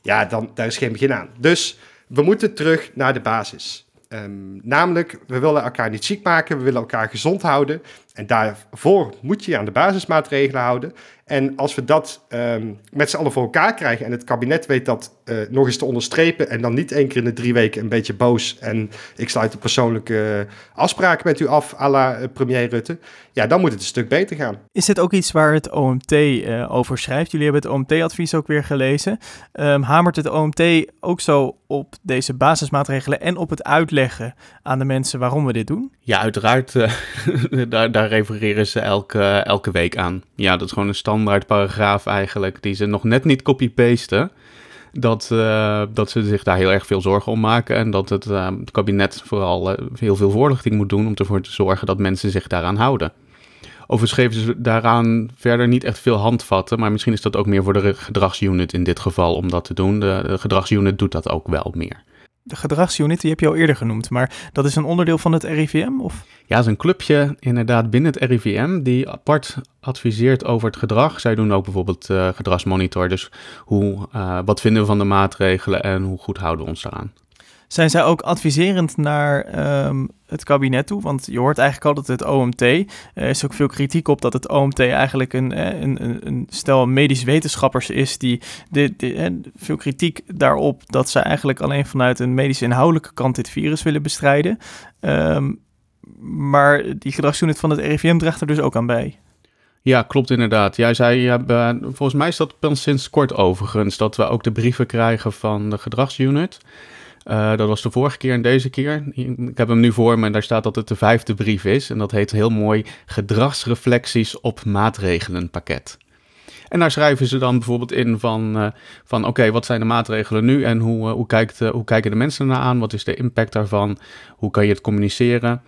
Ja, dan, daar is geen begin aan. Dus we moeten terug naar de basis. Um, namelijk, we willen elkaar niet ziek maken, we willen elkaar gezond houden. En daarvoor moet je je aan de basismaatregelen houden. En als we dat um, met z'n allen voor elkaar krijgen en het kabinet weet dat uh, nog eens te onderstrepen en dan niet één keer in de drie weken een beetje boos en ik sluit de persoonlijke afspraken met u af à la uh, premier Rutte, ja, dan moet het een stuk beter gaan. Is dit ook iets waar het OMT uh, over schrijft? Jullie hebben het OMT-advies ook weer gelezen. Um, hamert het OMT ook zo op deze basismaatregelen en op het uitleggen aan de mensen waarom we dit doen? Ja, uiteraard. daar, daar refereren ze elke, elke week aan. Ja, dat is gewoon een standaard paragraaf eigenlijk, die ze nog net niet copy-pasten. Dat, uh, dat ze zich daar heel erg veel zorgen om maken. En dat het, uh, het kabinet vooral uh, heel veel voorlichting moet doen om ervoor te zorgen dat mensen zich daaraan houden. Overigens geven ze daaraan verder niet echt veel handvatten, maar misschien is dat ook meer voor de gedragsunit in dit geval om dat te doen. De gedragsunit doet dat ook wel meer de gedragsunit, die heb je al eerder genoemd, maar dat is een onderdeel van het RIVM? Of? Ja, het is een clubje inderdaad binnen het RIVM die apart adviseert over het gedrag. Zij doen ook bijvoorbeeld uh, gedragsmonitor, dus hoe, uh, wat vinden we van de maatregelen en hoe goed houden we ons daaraan. Zijn zij ook adviserend naar um, het kabinet toe? Want je hoort eigenlijk altijd het OMT. Er is ook veel kritiek op dat het OMT eigenlijk een, een, een, een stel medisch wetenschappers is die de, veel kritiek daarop dat ze eigenlijk alleen vanuit een medisch inhoudelijke kant dit virus willen bestrijden. Um, maar die gedragsunit van het RIVM draagt er dus ook aan bij. Ja, klopt inderdaad. Jij zei, volgens mij is dat sinds kort overigens, dat we ook de brieven krijgen van de gedragsunit. Uh, dat was de vorige keer en deze keer. Ik heb hem nu voor me en daar staat dat het de vijfde brief is. En dat heet heel mooi Gedragsreflecties op maatregelenpakket. En daar schrijven ze dan bijvoorbeeld in van, uh, van oké, wat zijn de maatregelen nu en hoe, uh, hoe, kijkt, uh, hoe kijken de mensen ernaar aan? Wat is de impact daarvan? Hoe kan je het communiceren?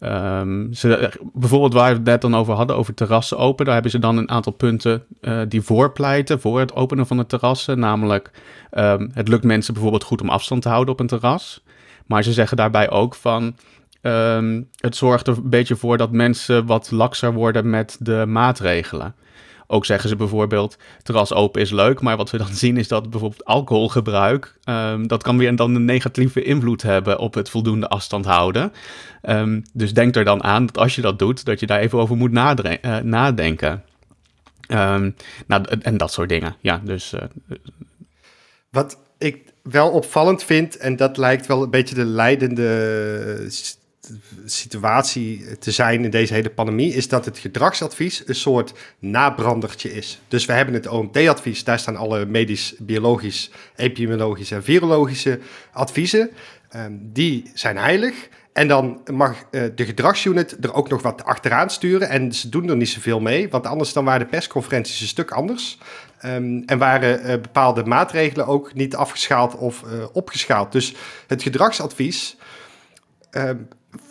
Um, ze, bijvoorbeeld waar we het net dan over hadden, over terrassen open, daar hebben ze dan een aantal punten die voorpleiten voor het openen van de terrassen. Namelijk, um, het lukt mensen bijvoorbeeld goed om afstand te houden op een terras. Maar ze zeggen daarbij ook van, um, het zorgt er een beetje voor dat mensen wat lakser worden met de maatregelen. Ook zeggen ze bijvoorbeeld, terras open is leuk, maar wat we dan zien is dat bijvoorbeeld alcoholgebruik, um, dat kan weer dan een negatieve invloed hebben op het voldoende afstand houden. Um, dus denk er dan aan dat als je dat doet, dat je daar even over moet uh, nadenken. Ehm, nou, en dat soort dingen. Ja, dus. Uh, Wat ik wel opvallend vind, en dat lijkt wel een beetje de leidende situatie te zijn in deze hele pandemie, is dat het gedragsadvies een soort nabrandertje is. Dus we hebben het OMT-advies, daar staan alle medisch, biologisch, epidemiologische en virologische adviezen. Um, die zijn heilig. En dan mag uh, de gedragsunit er ook nog wat achteraan sturen. En ze doen er niet zoveel mee, want anders dan waren de persconferenties een stuk anders. Um, en waren uh, bepaalde maatregelen ook niet afgeschaald of uh, opgeschaald. Dus het gedragsadvies uh,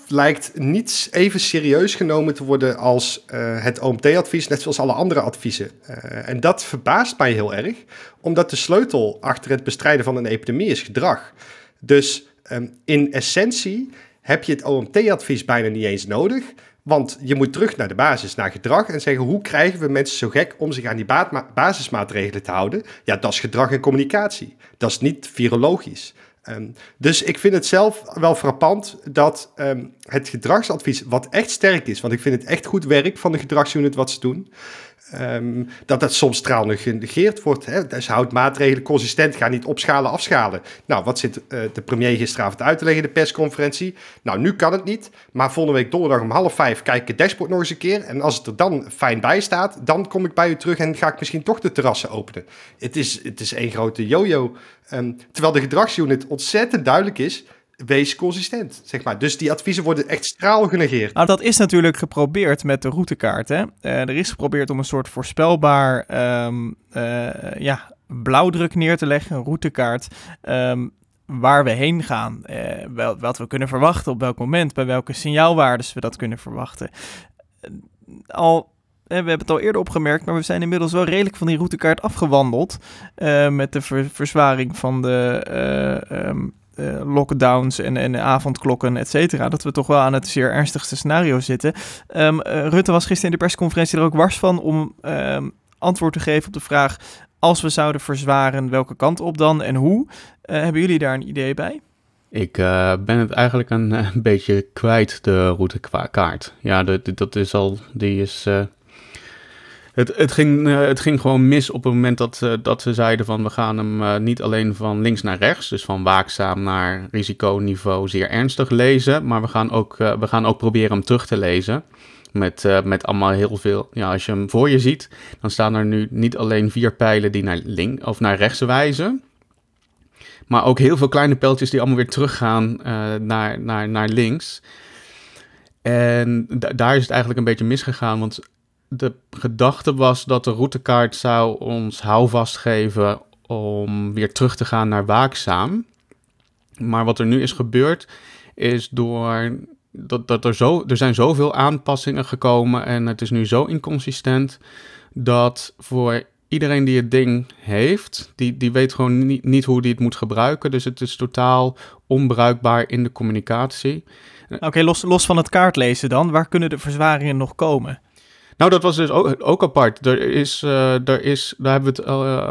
lijkt niet even serieus genomen te worden als uh, het OMT-advies, net zoals alle andere adviezen. Uh, en dat verbaast mij heel erg, omdat de sleutel achter het bestrijden van een epidemie is gedrag. Dus um, in essentie heb je het OMT-advies bijna niet eens nodig. Want je moet terug naar de basis, naar gedrag en zeggen hoe krijgen we mensen zo gek om zich aan die basismaatregelen te houden? Ja, dat is gedrag en communicatie. Dat is niet virologisch. Um, dus ik vind het zelf wel frappant dat um, het gedragsadvies, wat echt sterk is, want ik vind het echt goed werk van de gedragsunit wat ze doen, Um, dat dat soms stralend genegeerd wordt. Hè? Dus houdt maatregelen consistent, ga niet opschalen, afschalen. Nou, wat zit uh, de premier gisteravond uit te leggen in de persconferentie? Nou, nu kan het niet, maar volgende week donderdag om half vijf kijk ik het dashboard nog eens een keer. En als het er dan fijn bij staat, dan kom ik bij u terug en ga ik misschien toch de terrassen openen. Het is, het is één grote yo-yo. Um, terwijl de gedragsunit ontzettend duidelijk is wees consistent, zeg maar. Dus die adviezen worden echt straal genegeerd. Nou, dat is natuurlijk geprobeerd met de routekaart. Hè? Uh, er is geprobeerd om een soort voorspelbaar um, uh, ja, blauwdruk neer te leggen, een routekaart. Um, waar we heen gaan, uh, wel, wat we kunnen verwachten, op welk moment, bij welke signaalwaardes we dat kunnen verwachten. Al we hebben het al eerder opgemerkt, maar we zijn inmiddels wel redelijk van die routekaart afgewandeld. Met de ver verzwaring van de um, uh, lockdowns en, en avondklokken, et cetera, dat we toch wel aan het zeer ernstigste scenario zitten. Um, uh, Rutte was gisteren in de persconferentie er ook wars van om um, antwoord te geven op de vraag: als we zouden verzwaren, welke kant op dan en hoe? Uh, hebben jullie daar een idee bij? Ik ben het eigenlijk een, beetje kwijt, de routekaart. Ja, de, de, dat is al, die is het, het, ging, uh, het ging gewoon mis op het moment dat, uh, dat ze zeiden van we gaan hem uh, niet alleen van links naar rechts, dus van waakzaam naar risiconiveau zeer ernstig lezen, maar we gaan ook, we gaan ook proberen hem terug te lezen. Met, met allemaal heel veel. Ja, als je hem voor je ziet, dan staan er nu niet alleen vier pijlen die naar links of naar rechts wijzen. Maar ook heel veel kleine pijltjes die allemaal weer teruggaan naar, naar, naar links. En daar is het eigenlijk een beetje misgegaan. Want de gedachte was dat de routekaart zou ons houvast geven om weer terug te gaan naar waakzaam. Maar wat er nu is gebeurd, is door dat, dat er, zo, er zijn zoveel aanpassingen gekomen en het is nu zo inconsistent dat voor iedereen die het ding heeft, die, die weet gewoon niet, niet hoe die het moet gebruiken. Dus het is totaal onbruikbaar in de communicatie. Oké, los, los van het kaartlezen dan, waar kunnen de verzwaringen nog komen? Nou, dat was dus ook, ook apart. Er is, uh, er is, daar hebben we het uh,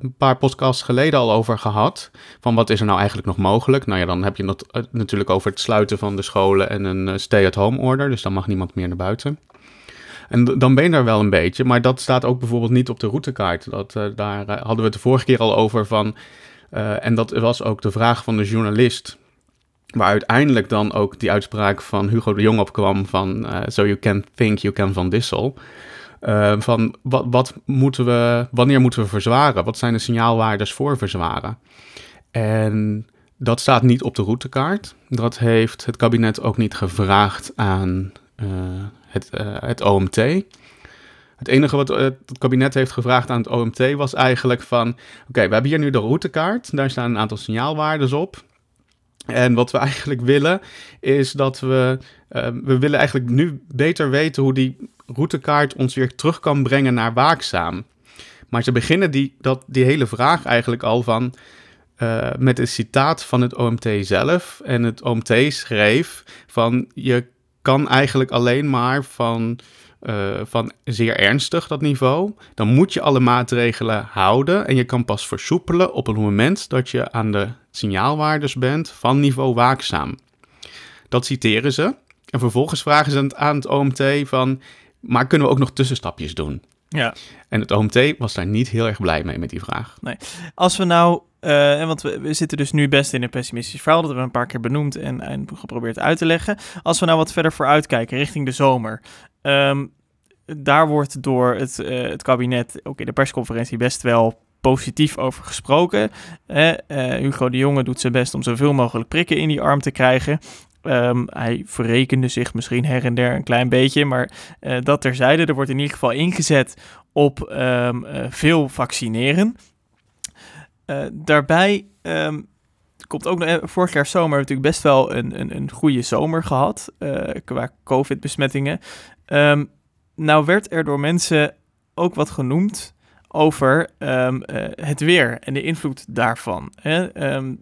een paar podcasts geleden al over gehad. Van wat is er nou eigenlijk nog mogelijk? Nou ja, dan heb je het natuurlijk over het sluiten van de scholen en een stay-at-home order. Dus dan mag niemand meer naar buiten. En dan ben je daar wel een beetje, maar dat staat ook bijvoorbeeld niet op de routekaart. Dat, daar hadden we het de vorige keer al over van. en dat was ook de vraag van de journalist. Waar uiteindelijk dan ook die uitspraak van Hugo de Jong op kwam van uh, So you can think, you can van Dissel. Uh, van wat, wat moeten we, wanneer moeten we verzwaren? Wat zijn de signaalwaardes voor verzwaren? En dat staat niet op de routekaart. Dat heeft het kabinet ook niet gevraagd aan uh, het, het OMT. Het enige wat het kabinet heeft gevraagd aan het OMT was eigenlijk van... Oké, we hebben hier nu de routekaart. Daar staan een aantal signaalwaardes op. En wat we eigenlijk willen, is dat we, uh, we willen eigenlijk nu beter weten hoe die routekaart ons weer terug kan brengen naar waakzaam. Maar ze beginnen die, dat, die hele vraag eigenlijk al van, uh, met een citaat van het OMT zelf. En het OMT schreef van, je kan eigenlijk alleen maar van uh, van zeer ernstig, dat niveau, dan moet je alle maatregelen houden en je kan pas versoepelen op het moment dat je aan de signaalwaardes bent van niveau waakzaam. Dat citeren ze. En vervolgens vragen ze aan het OMT van, maar kunnen we ook nog tussenstapjes doen? Ja. En het OMT was daar niet heel erg blij mee met die vraag. Als we nou, eh, want we, we zitten dus nu best in een pessimistisch verhaal, dat hebben we een paar keer benoemd en, en geprobeerd uit te leggen. Als we nou wat verder vooruit kijken, richting de zomer. Ehm, daar wordt door het, eh, het kabinet ook in de persconferentie best wel positief over gesproken. Eh, Hugo de Jonge doet zijn best om zoveel mogelijk prikken in die arm te krijgen. Ehm, hij verrekende zich misschien her en der een klein beetje, maar eh, dat terzijde. Er wordt in ieder geval ingezet op ehm, eh, veel vaccineren. Daarbij komt ook vorig jaar zomer natuurlijk best wel een, een, een goede zomer gehad eh, qua COVID-besmettingen. Ehm, nou werd er door mensen ook wat genoemd over ehm, eh, het weer en de invloed daarvan. Hè? Ehm,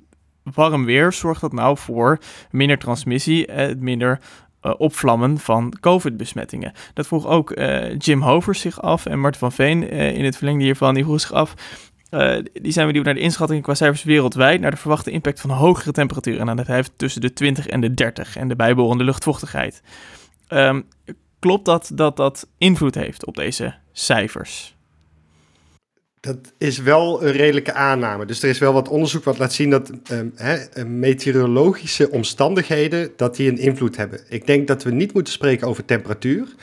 warm weer zorgt dat nou voor minder transmissie, eh, minder opvlammen van COVID-besmettingen. Dat vroeg ook eh, Jim Hovers zich af en Mart van Veen eh, in het verlengde hiervan, die vroeg zich af. die zijn benieuwd naar de inschattingen qua cijfers wereldwijd, naar de verwachte impact van hogere temperaturen. En dan dat heeft tussen de 20 en de 30 en de bijbehorende luchtvochtigheid. Ehm, klopt dat dat dat invloed heeft op deze cijfers? Dat is wel een redelijke aanname. Dus er is wel wat onderzoek wat laat zien dat ehm, eh, meteorologische omstandigheden dat die een invloed hebben. Ik denk dat we niet moeten spreken over temperatuur.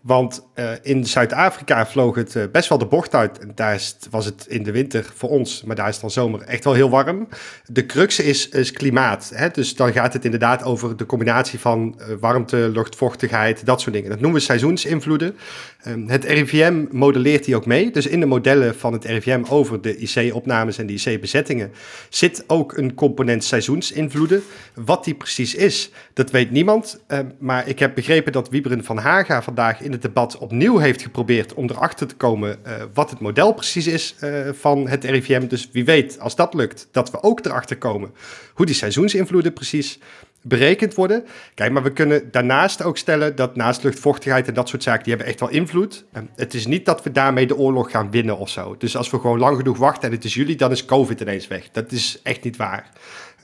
Want eh, in Zuid-Afrika vloog het eh, best wel de bocht uit. Daar was het in de winter voor ons, maar daar is het dan zomer echt wel heel warm. De crux is, is klimaat. Hè? Dus dan gaat het inderdaad over de combinatie van eh, warmte, luchtvochtigheid, dat soort dingen. Dat noemen we seizoensinvloeden. Ehm, het RIVM modelleert die ook mee. Dus in de modellen van het RIVM over de IC-opnames en de IC-bezettingen zit ook een component seizoensinvloeden. Wat die precies is, dat weet niemand. Ehm, maar ik heb begrepen dat Wieberen van Haga vandaag in het debat opnieuw heeft geprobeerd om erachter te komen eh, wat het model precies is eh, van het RIVM. Dus wie weet, als dat lukt, dat we ook erachter komen hoe die seizoensinvloeden precies berekend worden. Kijk, maar we kunnen daarnaast ook stellen dat naast luchtvochtigheid en dat soort zaken, die hebben echt wel invloed. En het is niet dat we daarmee de oorlog gaan winnen of zo. Dus als we gewoon lang genoeg wachten en het is juli, dan is COVID ineens weg. Dat is echt niet waar.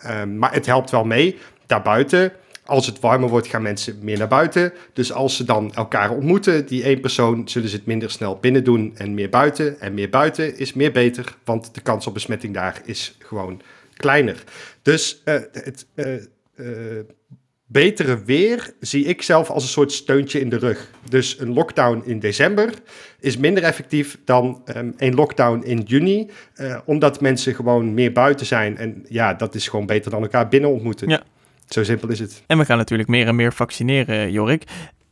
Ehm, maar het helpt wel mee. Daarbuiten, als het warmer wordt, gaan mensen meer naar buiten. Dus als ze dan elkaar ontmoeten, die één persoon, zullen ze het minder snel binnen doen en meer buiten. En meer buiten is meer beter, want de kans op besmetting daar is gewoon kleiner. Dus eh, het eh, betere weer zie ik zelf als een soort steuntje in de rug. Dus een lockdown in december is minder effectief dan ehm, een lockdown in juni, eh, omdat mensen gewoon meer buiten zijn. En ja, dat is gewoon beter dan elkaar binnen ontmoeten. Ja. Zo simpel is het. En we gaan natuurlijk meer en meer vaccineren, Jorik.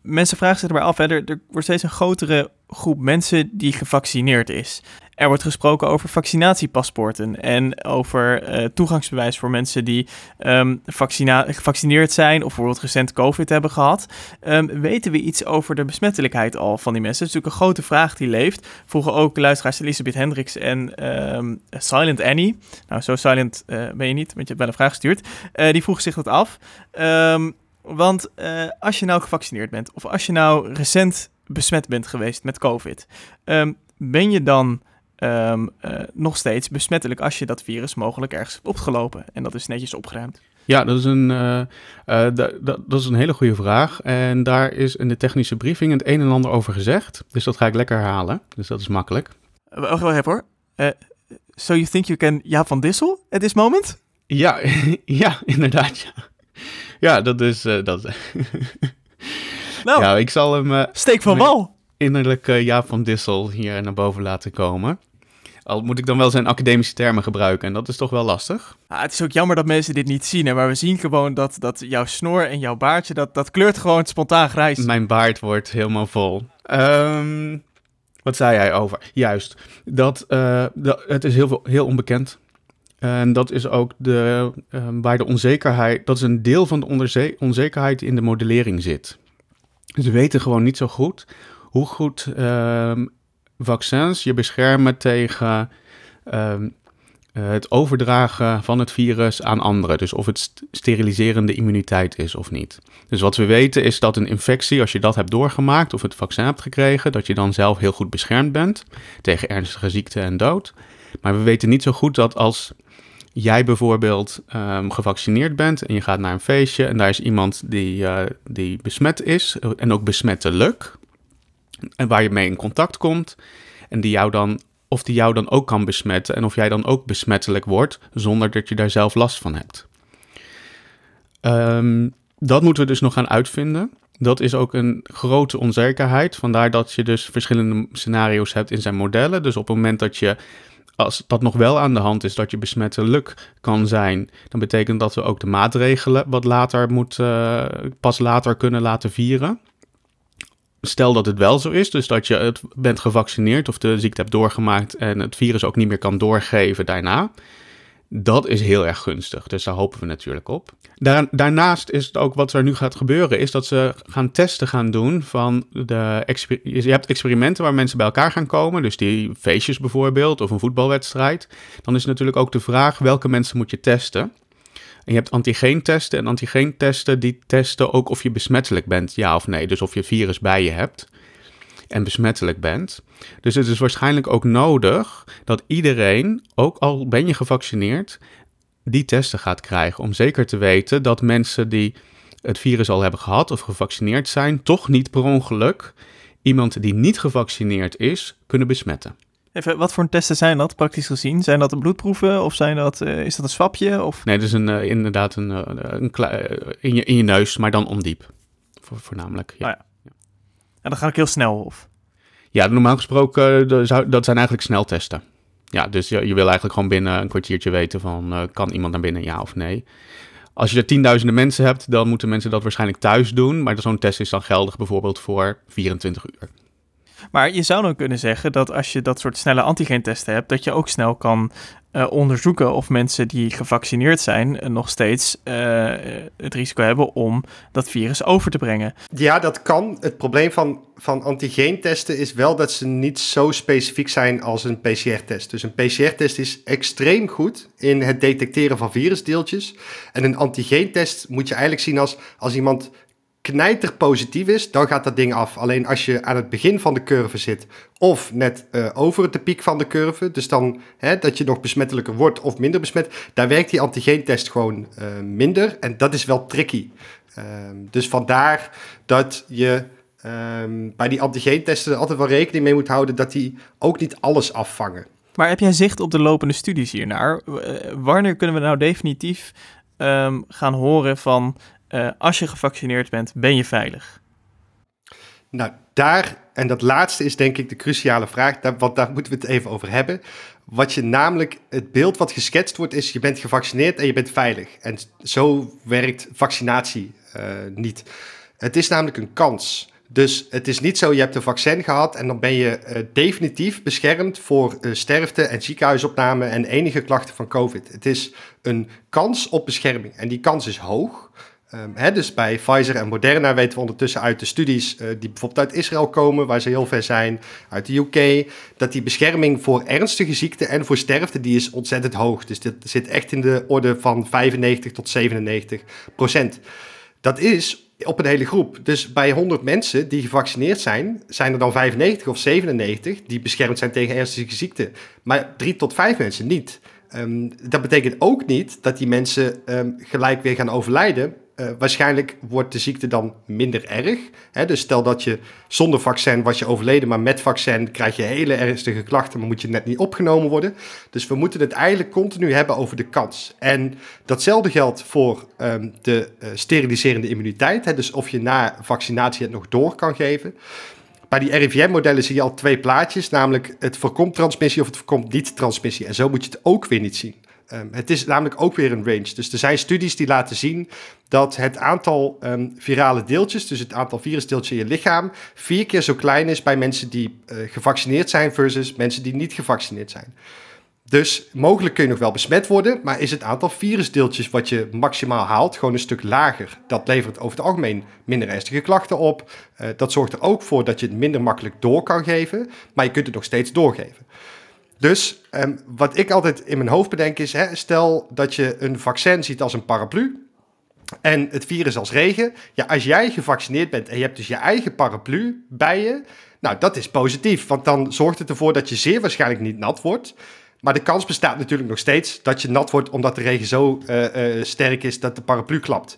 Mensen vragen zich erbij af, hè, er, er wordt steeds een grotere groep mensen die gevaccineerd is. Er wordt gesproken over vaccinatiepaspoorten en over eh, toegangsbewijs voor mensen die ehm, gevaccineerd zijn of bijvoorbeeld recent COVID hebben gehad. Ehm, weten we iets over de besmettelijkheid al van die mensen? Dat is natuurlijk een grote vraag die leeft. Vroegen ook luisteraars Elisabeth Hendricks en ehm, Silent Annie. Nou, zo silent eh, ben je niet, want je hebt wel een vraag gestuurd. Eh, die vroeg zich dat af. Want als je nou gevaccineerd bent, of als je nou recent besmet bent geweest met COVID, ben je dan ehm, eh, nog steeds besmettelijk als je dat virus mogelijk ergens hebt opgelopen en dat is netjes opgeruimd? Ja, dat is een, eh, eh, da- da- dat is een hele goede vraag. En daar is in de technische briefing het een en ander over gezegd. Dus dat ga ik lekker herhalen. Dus dat is makkelijk. Wacht wel even hoor. So you think you can Jaap van Dissel at this moment? Ja, ja inderdaad. Ja, ja dat is. dat. Nou, Ja, ik zal hem steek van wal. Innerlijk eh, Jaap van Dissel hier naar boven laten komen. Al moet ik dan wel zijn academische termen gebruiken. En dat is toch wel lastig. Ah, het is ook jammer dat mensen dit niet zien, hè, maar we zien gewoon dat, dat jouw snor en jouw baardje, dat, dat kleurt gewoon spontaan grijs. Mijn baard wordt helemaal vol. Ehm, wat zei hij over? Juist, dat, eh, dat het is heel, veel, heel onbekend. En dat is ook de, ehm, waar de onzekerheid, dat is een deel van de onzekerheid in de modellering zit. We weten gewoon niet zo goed hoe goed ehm, vaccins je beschermen tegen ehm, eh, het overdragen van het virus aan anderen. Dus of het st- steriliserende immuniteit is of niet. Dus wat we weten is dat een infectie, als je dat hebt doorgemaakt of het vaccin hebt gekregen, dat je dan zelf heel goed beschermd bent tegen ernstige ziekte en dood. Maar we weten niet zo goed dat als jij bijvoorbeeld ehm, gevaccineerd bent en je gaat naar een feestje en daar is iemand die, eh, die besmet is en ook besmettelijk, en waar je mee in contact komt. En die jou dan, of die jou dan ook kan besmetten. En of jij dan ook besmettelijk wordt zonder dat je daar zelf last van hebt. Ehm, dat moeten we dus nog gaan uitvinden. Dat is ook een grote onzekerheid. Vandaar dat je dus verschillende scenario's hebt in zijn modellen. Dus op het moment dat je, als dat nog wel aan de hand is, dat je besmettelijk kan zijn, dan betekent dat we ook de maatregelen wat later moet, uh, pas later kunnen laten vieren. Stel dat het wel zo is, dus dat je het bent gevaccineerd of de ziekte hebt doorgemaakt en het virus ook niet meer kan doorgeven daarna. Dat is heel erg gunstig, dus daar hopen we natuurlijk op. Daar, daarnaast is het ook wat er nu gaat gebeuren, is dat ze gaan testen gaan doen van de... Je hebt experimenten waar mensen bij elkaar gaan komen, dus die feestjes bijvoorbeeld of een voetbalwedstrijd. Dan is natuurlijk ook de vraag welke mensen moet je testen. En je hebt antigeentesten en antigeentesten die testen ook of je besmettelijk bent, ja of nee. Dus of je virus bij je hebt en besmettelijk bent. Dus het is waarschijnlijk ook nodig dat iedereen, ook al ben je gevaccineerd, die testen gaat krijgen. Om zeker te weten dat mensen die het virus al hebben gehad of gevaccineerd zijn, toch niet per ongeluk iemand die niet gevaccineerd is, kunnen besmetten. Even, wat voor testen zijn dat praktisch gezien? Zijn dat bloedproeven of zijn dat, uh, is dat een swapje? Of? Nee, dat is een, uh, inderdaad een, uh, een in, je, in je neus, maar dan ondiep. Voor, voornamelijk. Ja. Oh ja. En dat gaat ook heel snel? Of? Ja, normaal gesproken, dat zijn eigenlijk sneltesten. Ja, dus je, je wil eigenlijk gewoon binnen een kwartiertje weten van, kan iemand naar binnen, ja of nee. Als je er tienduizenden mensen hebt, dan moeten mensen dat waarschijnlijk thuis doen. Maar zo'n test is dan geldig bijvoorbeeld voor 24 uur. Maar je zou dan kunnen zeggen dat als je dat soort snelle antigeentesten hebt, dat je ook snel kan uh, onderzoeken of mensen die gevaccineerd zijn uh, nog steeds uh, het risico hebben om dat virus over te brengen. Ja, dat kan. Het probleem van, van antigeentesten is wel dat ze niet zo specifiek zijn als een PCR-test. Dus een PCR-test is extreem goed in het detecteren van virusdeeltjes. En een antigeentest moet je eigenlijk zien als als iemand knijter positief is, dan gaat dat ding af. Alleen als je aan het begin van de curve zit of net uh, over de piek van de curve, dus dan hè, dat je nog besmettelijker wordt of minder besmet, daar werkt die antigeentest gewoon uh, minder en dat is wel tricky. Um, dus vandaar dat je um, bij die antigeentesten altijd wel rekening mee moet houden dat die ook niet alles afvangen. Maar heb jij zicht op de lopende studies hiernaar? Wanneer kunnen we nou definitief um, gaan horen van uh, als je gevaccineerd bent, ben je veilig? Nou, daar, en dat laatste is denk ik de cruciale vraag, daar, want daar moeten we het even over hebben. Wat je namelijk, het beeld wat geschetst wordt, is je bent gevaccineerd en je bent veilig. En zo werkt vaccinatie uh, niet. Het is namelijk een kans. Dus het is niet zo, je hebt een vaccin gehad en dan ben je uh, definitief beschermd voor sterfte en ziekenhuisopname en enige klachten van COVID. Het is een kans op bescherming en die kans is hoog. Hè, dus bij Pfizer en Moderna weten we ondertussen uit de studies uh, die bijvoorbeeld uit Israël komen, waar ze heel ver zijn, uit de UK, dat die bescherming voor ernstige ziekten en voor sterfte, die is ontzettend hoog. Dus dit zit echt in de orde van 95 tot 97 procent. Dat is op een hele groep. Dus bij 100 mensen die gevaccineerd zijn, zijn er dan 95 of 97 die beschermd zijn tegen ernstige ziekten. Maar 3 tot 5 mensen niet. Um, dat betekent ook niet dat die mensen um, gelijk weer gaan overlijden. Uh, waarschijnlijk wordt de ziekte dan minder erg. Hè? Dus stel dat je zonder vaccin was je overleden, maar met vaccin krijg je hele ernstige klachten, maar moet je net niet opgenomen worden. Dus we moeten het eigenlijk continu hebben over de kans. En datzelfde geldt voor um, de uh, steriliserende immuniteit. Hè? Dus of je na vaccinatie het nog door kan geven. Bij die RIVM-modellen zie je al twee plaatjes, namelijk het voorkomt transmissie of het voorkomt niet transmissie. En zo moet je het ook weer niet zien. Um, het is namelijk ook weer een range. Dus er zijn studies die laten zien dat het aantal um, virale deeltjes, dus het aantal virusdeeltjes in je lichaam, vier keer zo klein is bij mensen die uh, gevaccineerd zijn versus mensen die niet gevaccineerd zijn. Dus mogelijk kun je nog wel besmet worden, maar is het aantal virusdeeltjes wat je maximaal haalt gewoon een stuk lager. Dat levert over het algemeen minder ernstige klachten op. Uh, dat zorgt er ook voor dat je het minder makkelijk door kan geven, maar je kunt het nog steeds doorgeven. Dus um, wat ik altijd in mijn hoofd bedenk is, hè, stel dat je een vaccin ziet als een paraplu en het virus als regen. Ja, als jij gevaccineerd bent en je hebt dus je eigen paraplu bij je, nou dat is positief, want dan zorgt het ervoor dat je zeer waarschijnlijk niet nat wordt. Maar de kans bestaat natuurlijk nog steeds dat je nat wordt omdat de regen zo uh, uh, sterk is dat de paraplu klapt.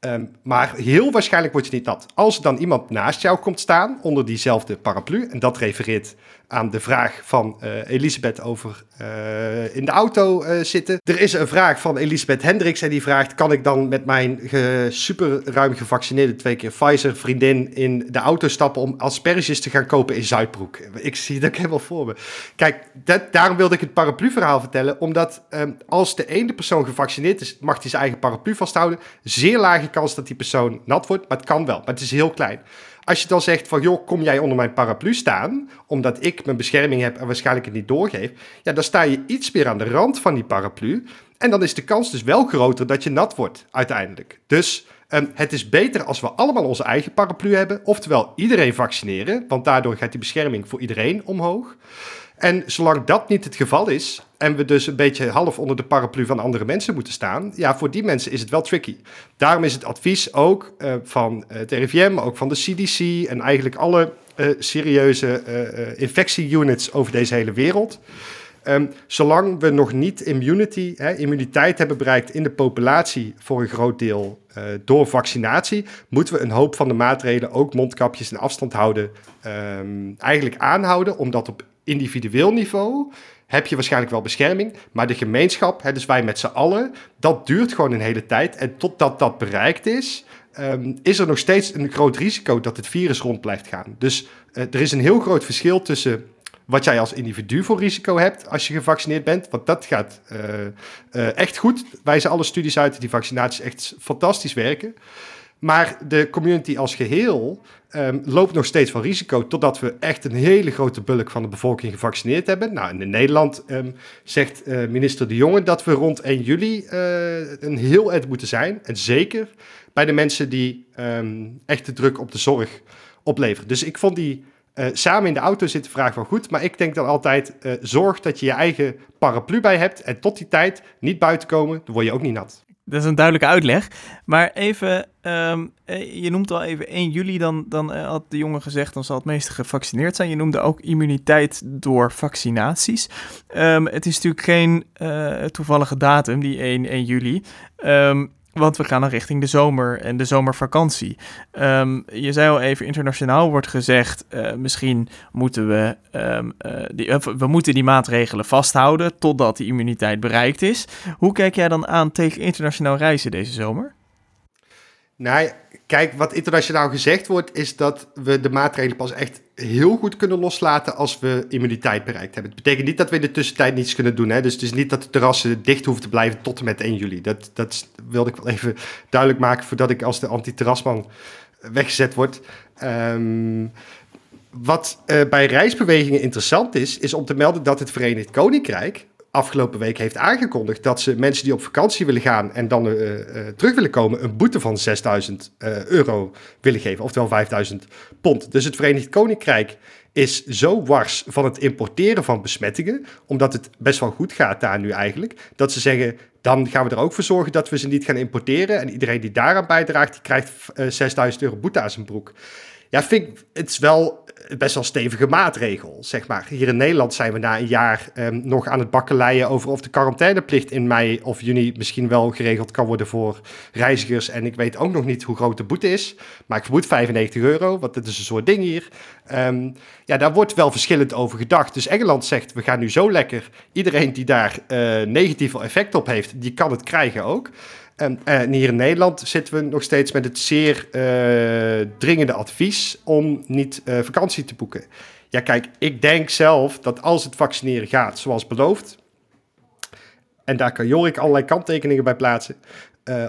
Ehm, maar heel waarschijnlijk word je niet nat. Als er dan iemand naast jou komt staan onder diezelfde paraplu, en dat refereert aan de vraag van uh, Elisabeth over uh, in de auto uh, zitten. Er is een vraag van Elisabeth Hendricks en die vraagt: kan ik dan met mijn ge super ruim gevaccineerde twee keer Pfizer vriendin in de auto stappen om asperges te gaan kopen in Zuidbroek? Ik zie dat helemaal voor me. Kijk, dat, daarom wilde ik het paraplu-verhaal vertellen, omdat um, als de ene persoon gevaccineerd is, mag hij zijn eigen paraplu vasthouden. Zeer lage kans dat die persoon nat wordt, maar het kan wel, maar het is heel klein. Als je dan zegt van, joh, kom jij onder mijn paraplu staan, omdat ik mijn bescherming heb en waarschijnlijk het niet doorgeef, ja, dan sta je iets meer aan de rand van die paraplu. En dan is de kans dus wel groter dat je nat wordt, uiteindelijk. Dus um, het is beter als we allemaal onze eigen paraplu hebben, oftewel iedereen vaccineren, want daardoor gaat die bescherming voor iedereen omhoog. En zolang dat niet het geval is, en we dus een beetje half onder de paraplu van andere mensen moeten staan, ja, voor die mensen is het wel tricky. Daarom is het advies ook uh, van het RIVM, ook van de CDC en eigenlijk alle uh, serieuze infectieunits over deze hele wereld. Um, zolang we nog niet immunity, hè, immuniteit hebben bereikt in de populatie voor een groot deel door vaccinatie, moeten we een hoop van de maatregelen, ook mondkapjes en afstand houden, um, eigenlijk aanhouden, omdat op individueel niveau heb je waarschijnlijk wel bescherming, maar de gemeenschap, hè, dus wij met z'n allen, dat duurt gewoon een hele tijd. En totdat dat bereikt is, um, is er nog steeds een groot risico dat het virus rond blijft gaan. Dus uh, er is een heel groot verschil tussen wat jij als individu voor risico hebt als je gevaccineerd bent. Want dat gaat uh, uh, echt goed. Wijzen alle studies uit die vaccinaties echt fantastisch werken. Maar de community als geheel um, loopt nog steeds van risico totdat we echt een hele grote bulk van de bevolking gevaccineerd hebben. Nou, in Nederland um, zegt uh, minister De Jonge dat we rond 1 juli uh, een heel eind moeten zijn. En zeker bij de mensen die um, echt de druk op de zorg opleveren. Dus ik vond die uh, samen in de auto zitten vraag wel goed. Maar ik denk dan altijd, zorg dat je je eigen paraplu bij hebt. En tot die tijd niet buiten komen, dan word je ook niet nat. Dat is een duidelijke uitleg. Maar even, um, je noemt al even 1 juli, dan, dan uh, had de jongen gezegd, dan zal het meeste gevaccineerd zijn. Je noemde ook immuniteit door vaccinaties. Um, het is natuurlijk geen uh, toevallige datum, die 1, 1 juli. Um, want we gaan dan richting de zomer en de zomervakantie. Um, je zei al even, internationaal wordt gezegd, uh, misschien moeten we, um, uh, die, we moeten die maatregelen vasthouden totdat die immuniteit bereikt is. Hoe kijk jij dan aan tegen internationaal reizen deze zomer? Nou, kijk, wat internationaal gezegd wordt, is dat we de maatregelen pas echt heel goed kunnen loslaten als we immuniteit bereikt hebben. Het betekent niet dat we in de tussentijd niets kunnen doen. Hè? Dus het is niet dat de terrassen dicht hoeven te blijven tot en met 1 juli. Dat, dat wilde ik wel even duidelijk maken voordat ik als de anti-terrasman weggezet word. Um, wat uh, bij reisbewegingen interessant is, is om te melden dat het Verenigd Koninkrijk afgelopen week heeft aangekondigd dat ze mensen die op vakantie willen gaan en dan uh, uh, terug willen komen, een boete van 6000 uh, euro willen geven, oftewel 5000 pond. Dus het Verenigd Koninkrijk is zo wars van het importeren van besmettingen, omdat het best wel goed gaat daar nu eigenlijk, dat ze zeggen, dan gaan we er ook voor zorgen dat we ze niet gaan importeren en iedereen die daaraan bijdraagt, die krijgt 6000 euro boete aan zijn broek. Ja, vind ik, het is wel best wel stevige maatregel, zeg maar. Hier in Nederland zijn we na een jaar um, nog aan het bakkeleien over of de quarantaineplicht in mei of juni misschien wel geregeld kan worden voor reizigers. En ik weet ook nog niet hoe groot de boete is, maar ik vermoed 95 euro, want dat is een soort ding hier. Um, ja, daar wordt wel verschillend over gedacht. Dus Engeland zegt, we gaan nu zo lekker. Iedereen die daar uh, negatief effect op heeft, die kan het krijgen ook. En, en, hier in Nederland zitten we nog steeds met het zeer uh, dringende advies om niet uh, vakantie te boeken. Ja, kijk, ik denk zelf dat als het vaccineren gaat zoals beloofd, en daar kan Jorik allerlei kanttekeningen bij plaatsen,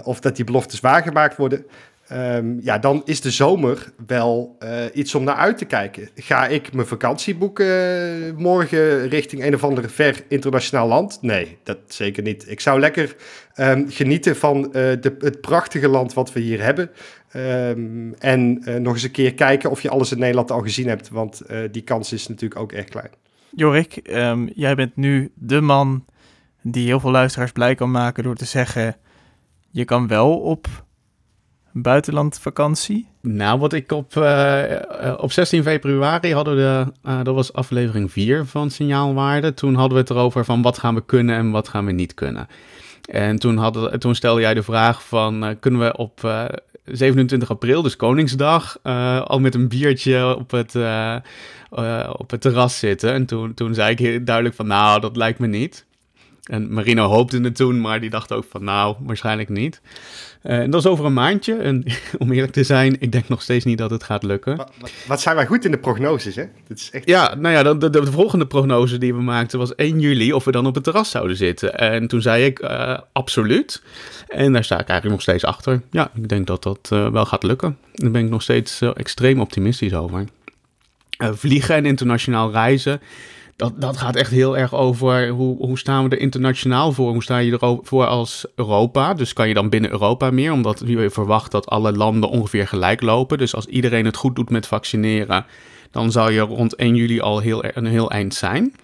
of dat die beloftes waargemaakt worden, Um, ja, dan is de zomer wel iets om naar uit te kijken. Ga ik mijn vakantie boeken morgen richting een of andere ver internationaal land? Nee, dat zeker niet. Ik zou lekker um, genieten van uh, de, het prachtige land wat we hier hebben. Um, en nog eens een keer kijken of je alles in Nederland al gezien hebt, want die kans is natuurlijk ook erg klein. Jorik, jij bent nu de man die heel veel luisteraars blij kan maken door te zeggen: je kan wel op buitenlandvakantie? Nou, wat ik op, eh, eh, op 16 februari hadden we, uh, dat was aflevering 4 van Signaalwaarde. Toen hadden we het erover van wat gaan we kunnen en wat gaan we niet kunnen. En toen, toen stelde jij de vraag van, kunnen we op 27 april, dus Koningsdag, al met een biertje op het, op het terras zitten? En toen, toen zei ik heel duidelijk van, nou, dat lijkt me niet. En Marino hoopte het toen, maar die dacht ook van nou, waarschijnlijk niet. Uh, en dat is over een maandje. En om eerlijk te zijn, ik denk nog steeds niet dat het gaat lukken. Wat, wat, zijn wij goed in de prognoses, hè? Dat is echt... Ja, nou ja, de, de, volgende prognose die we maakten was 1 juli of we dan op het terras zouden zitten. En toen zei ik uh, absoluut. En daar sta ik eigenlijk nog steeds achter. Ja, ik denk dat dat uh, wel gaat lukken. Daar ben ik nog steeds extreem optimistisch over. vliegen en internationaal reizen dat, dat gaat echt heel erg over hoe, hoe staan we er internationaal voor? Hoe sta je ervoor als Europa? Dus kan je dan binnen Europa meer? Omdat je verwacht dat alle landen ongeveer gelijk lopen. Dus als iedereen het goed doet met vaccineren, dan zou je rond 1 juli al heel, een heel eind zijn.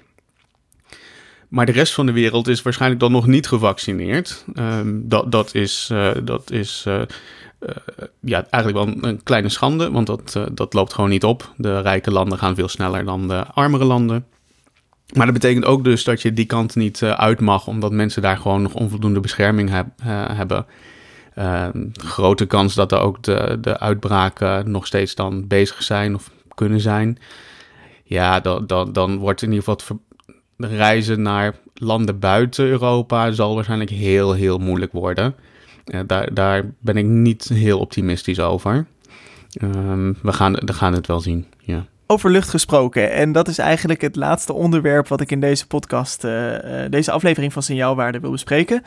Maar de rest van de wereld is waarschijnlijk dan nog niet gevaccineerd. Um, dat, dat is, uh, dat is uh, uh, ja, eigenlijk wel een kleine schande, want dat, dat loopt gewoon niet op. De rijke landen gaan veel sneller dan de armere landen. Maar dat betekent ook dus dat je die kant niet uh, uit mag, omdat mensen daar gewoon nog onvoldoende bescherming uh, hebben. Uh, grote kans dat er ook de, de uitbraken nog steeds dan bezig zijn of kunnen zijn. Ja, dan, dan, dan wordt in ieder geval het reizen naar landen buiten Europa zal waarschijnlijk heel, heel moeilijk worden. daar, daar ben ik niet heel optimistisch over. Ehm, we, gaan, we gaan het wel zien, over lucht gesproken. En dat is eigenlijk het laatste onderwerp wat ik in deze podcast, uh, deze aflevering van Signaalwaarde wil bespreken.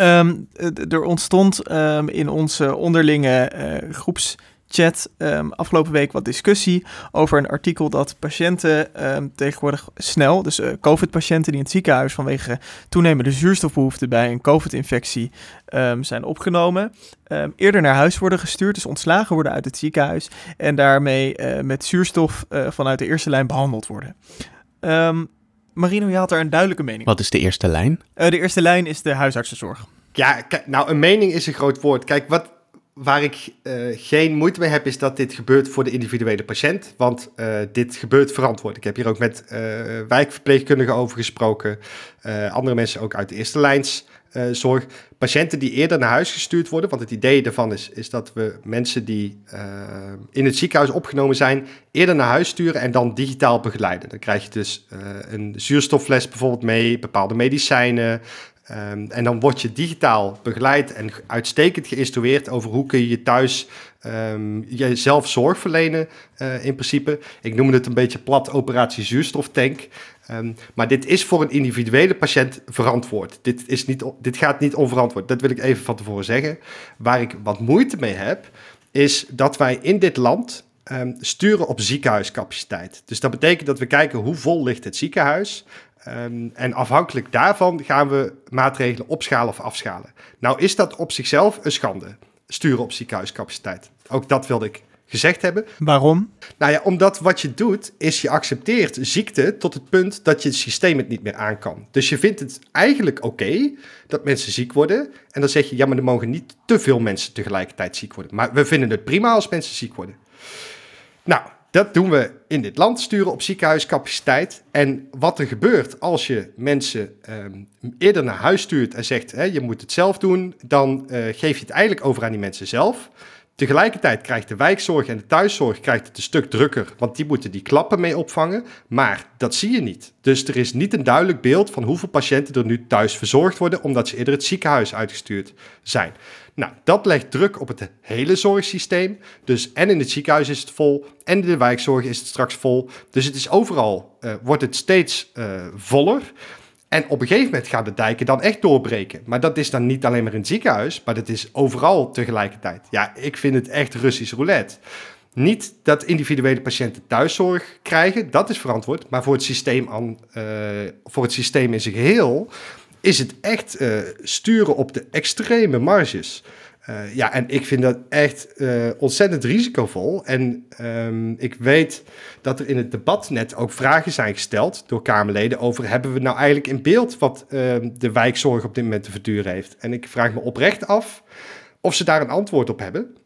Um, er ontstond um, in onze onderlinge uh, groeps chat um, afgelopen week wat discussie over een artikel dat patiënten um, tegenwoordig snel, dus uh, COVID-patiënten die in het ziekenhuis vanwege toenemende zuurstofbehoefte bij een COVID-infectie um, zijn opgenomen, eerder naar huis worden gestuurd, dus ontslagen worden uit het ziekenhuis en daarmee uh, met zuurstof uh, vanuit de eerste lijn behandeld worden. Marino, je had daar een duidelijke mening. Wat is de eerste lijn? de eerste lijn is de huisartsenzorg. Ja, nou, een mening is een groot woord. Kijk, wat, waar ik uh, geen moeite mee heb, is dat dit gebeurt voor de individuele patiënt. Want uh, dit gebeurt verantwoord. Ik heb hier ook met uh, wijkverpleegkundigen over gesproken. andere mensen ook uit de eerste lijns zorg. Patiënten die eerder naar huis gestuurd worden. Want het idee daarvan is, is dat we mensen die in het ziekenhuis opgenomen zijn, eerder naar huis sturen en dan digitaal begeleiden. Dan krijg je dus een zuurstoffles bijvoorbeeld mee, bepaalde medicijnen, Um, en dan word je digitaal begeleid en uitstekend geïnstrueerd over hoe kun je thuis um, jezelf zorg verlenen, uh, in principe. Ik noem het een beetje plat operatie zuurstoftank. Um, maar dit is voor een individuele patiënt verantwoord. Dit, is niet, dit gaat niet onverantwoord. Dat wil ik even van tevoren zeggen. Waar ik wat moeite mee heb, is dat wij in dit land sturen op ziekenhuiscapaciteit. Dus dat betekent dat we kijken hoe vol ligt het ziekenhuis. Um, en afhankelijk daarvan gaan we maatregelen opschalen of afschalen. Nou is dat op zichzelf een schande, sturen op ziekenhuiscapaciteit. Ook dat wilde ik gezegd hebben. Waarom? Nou ja, omdat wat je doet, is je accepteert ziekte tot het punt dat je het systeem het niet meer aan kan. Dus je vindt het eigenlijk oké dat mensen ziek worden. En dan zeg je, ja, maar er mogen niet te veel mensen tegelijkertijd ziek worden. Maar we vinden het prima als mensen ziek worden. Nou, dat doen we in dit land, sturen op ziekenhuiscapaciteit. En wat er gebeurt als je mensen um, eerder naar huis stuurt en zegt, hè, je moet het zelf doen, dan uh, geef je het eigenlijk over aan die mensen zelf. Tegelijkertijd krijgt de wijkzorg en de thuiszorg krijgt het een stuk drukker, want die moeten die klappen mee opvangen. Maar dat zie je niet. Dus er is niet een duidelijk beeld van hoeveel patiënten er nu thuis verzorgd worden, omdat ze eerder het ziekenhuis uitgestuurd zijn. Nou, dat legt druk op het hele zorgsysteem. Dus en in het ziekenhuis is het vol, en in de wijkzorg is het straks vol. Dus het is overal, uh, wordt het steeds uh, voller. En op een gegeven moment gaan de dijken dan echt doorbreken. Maar dat is dan niet alleen maar in het ziekenhuis, maar dat is overal tegelijkertijd. Ja, ik vind het echt Russisch roulette. Niet dat individuele patiënten thuiszorg krijgen, dat is verantwoord. Maar voor het systeem, uh, voor het systeem in zijn geheel is het echt uh, sturen op de extreme marges. Uh, ja, en ik vind dat echt uh, ontzettend risicovol. En um, ik weet dat er in het debat net ook vragen zijn gesteld door Kamerleden over hebben we nou eigenlijk in beeld wat uh, de wijkzorg op dit moment te verduren heeft. En ik vraag me oprecht af of ze daar een antwoord op hebben.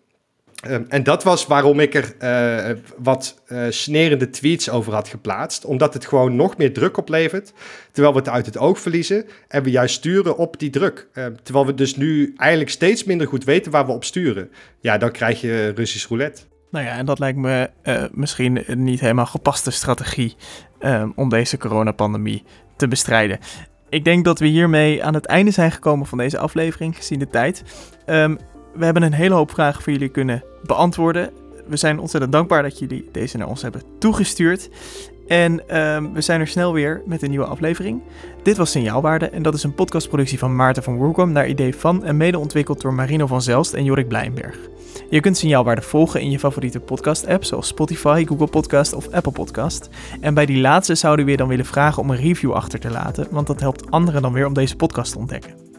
Ehm, en dat was waarom ik er uh, wat uh, snerende tweets over had geplaatst. Omdat het gewoon nog meer druk oplevert. Terwijl we het uit het oog verliezen. En we juist sturen op die druk. Uh, terwijl we dus nu eigenlijk steeds minder goed weten waar we op sturen. Ja, dan krijg je Russisch roulette. Nou ja, en dat lijkt me misschien een niet helemaal gepaste strategie um, om deze coronapandemie te bestrijden. Ik denk dat we hiermee aan het einde zijn gekomen van deze aflevering, gezien de tijd. We hebben een hele hoop vragen voor jullie kunnen beantwoorden. We zijn ontzettend dankbaar dat jullie deze naar ons hebben toegestuurd. En um, we zijn er snel weer met een nieuwe aflevering. Dit was Signaalwaarde en dat is een podcastproductie van Maarten van Woerkom naar idee van en mede ontwikkeld door Marino van Zelst en Jorik Blijnberg. Je kunt Signaalwaarde volgen in je favoriete podcast-app zoals Spotify, Google Podcast of Apple Podcast. En bij die laatste zouden we je dan willen vragen om een review achter te laten, want dat helpt anderen dan weer om deze podcast te ontdekken.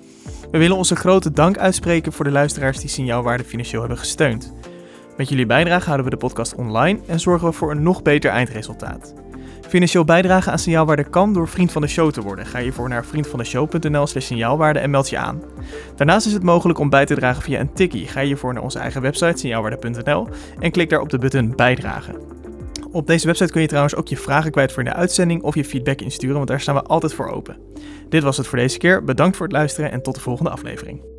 We willen onze grote dank uitspreken voor de luisteraars die Signaalwaarde financieel hebben gesteund. Met jullie bijdrage houden we de podcast online en zorgen we voor een nog beter eindresultaat. Financieel bijdragen aan Signaalwaarde kan door vriend van de show te worden. Ga hiervoor naar vriendvandeshow.nl slash signaalwaarde en meld je aan. Daarnaast is het mogelijk om bij te dragen via een tikkie. Ga hiervoor naar onze eigen website signaalwaarde.nl en klik daar op de button bijdragen. Op deze website kun je trouwens ook je vragen kwijt voor in de uitzending of je feedback insturen, want daar staan we altijd voor open. Dit was het voor deze keer. Bedankt voor het luisteren en tot de volgende aflevering.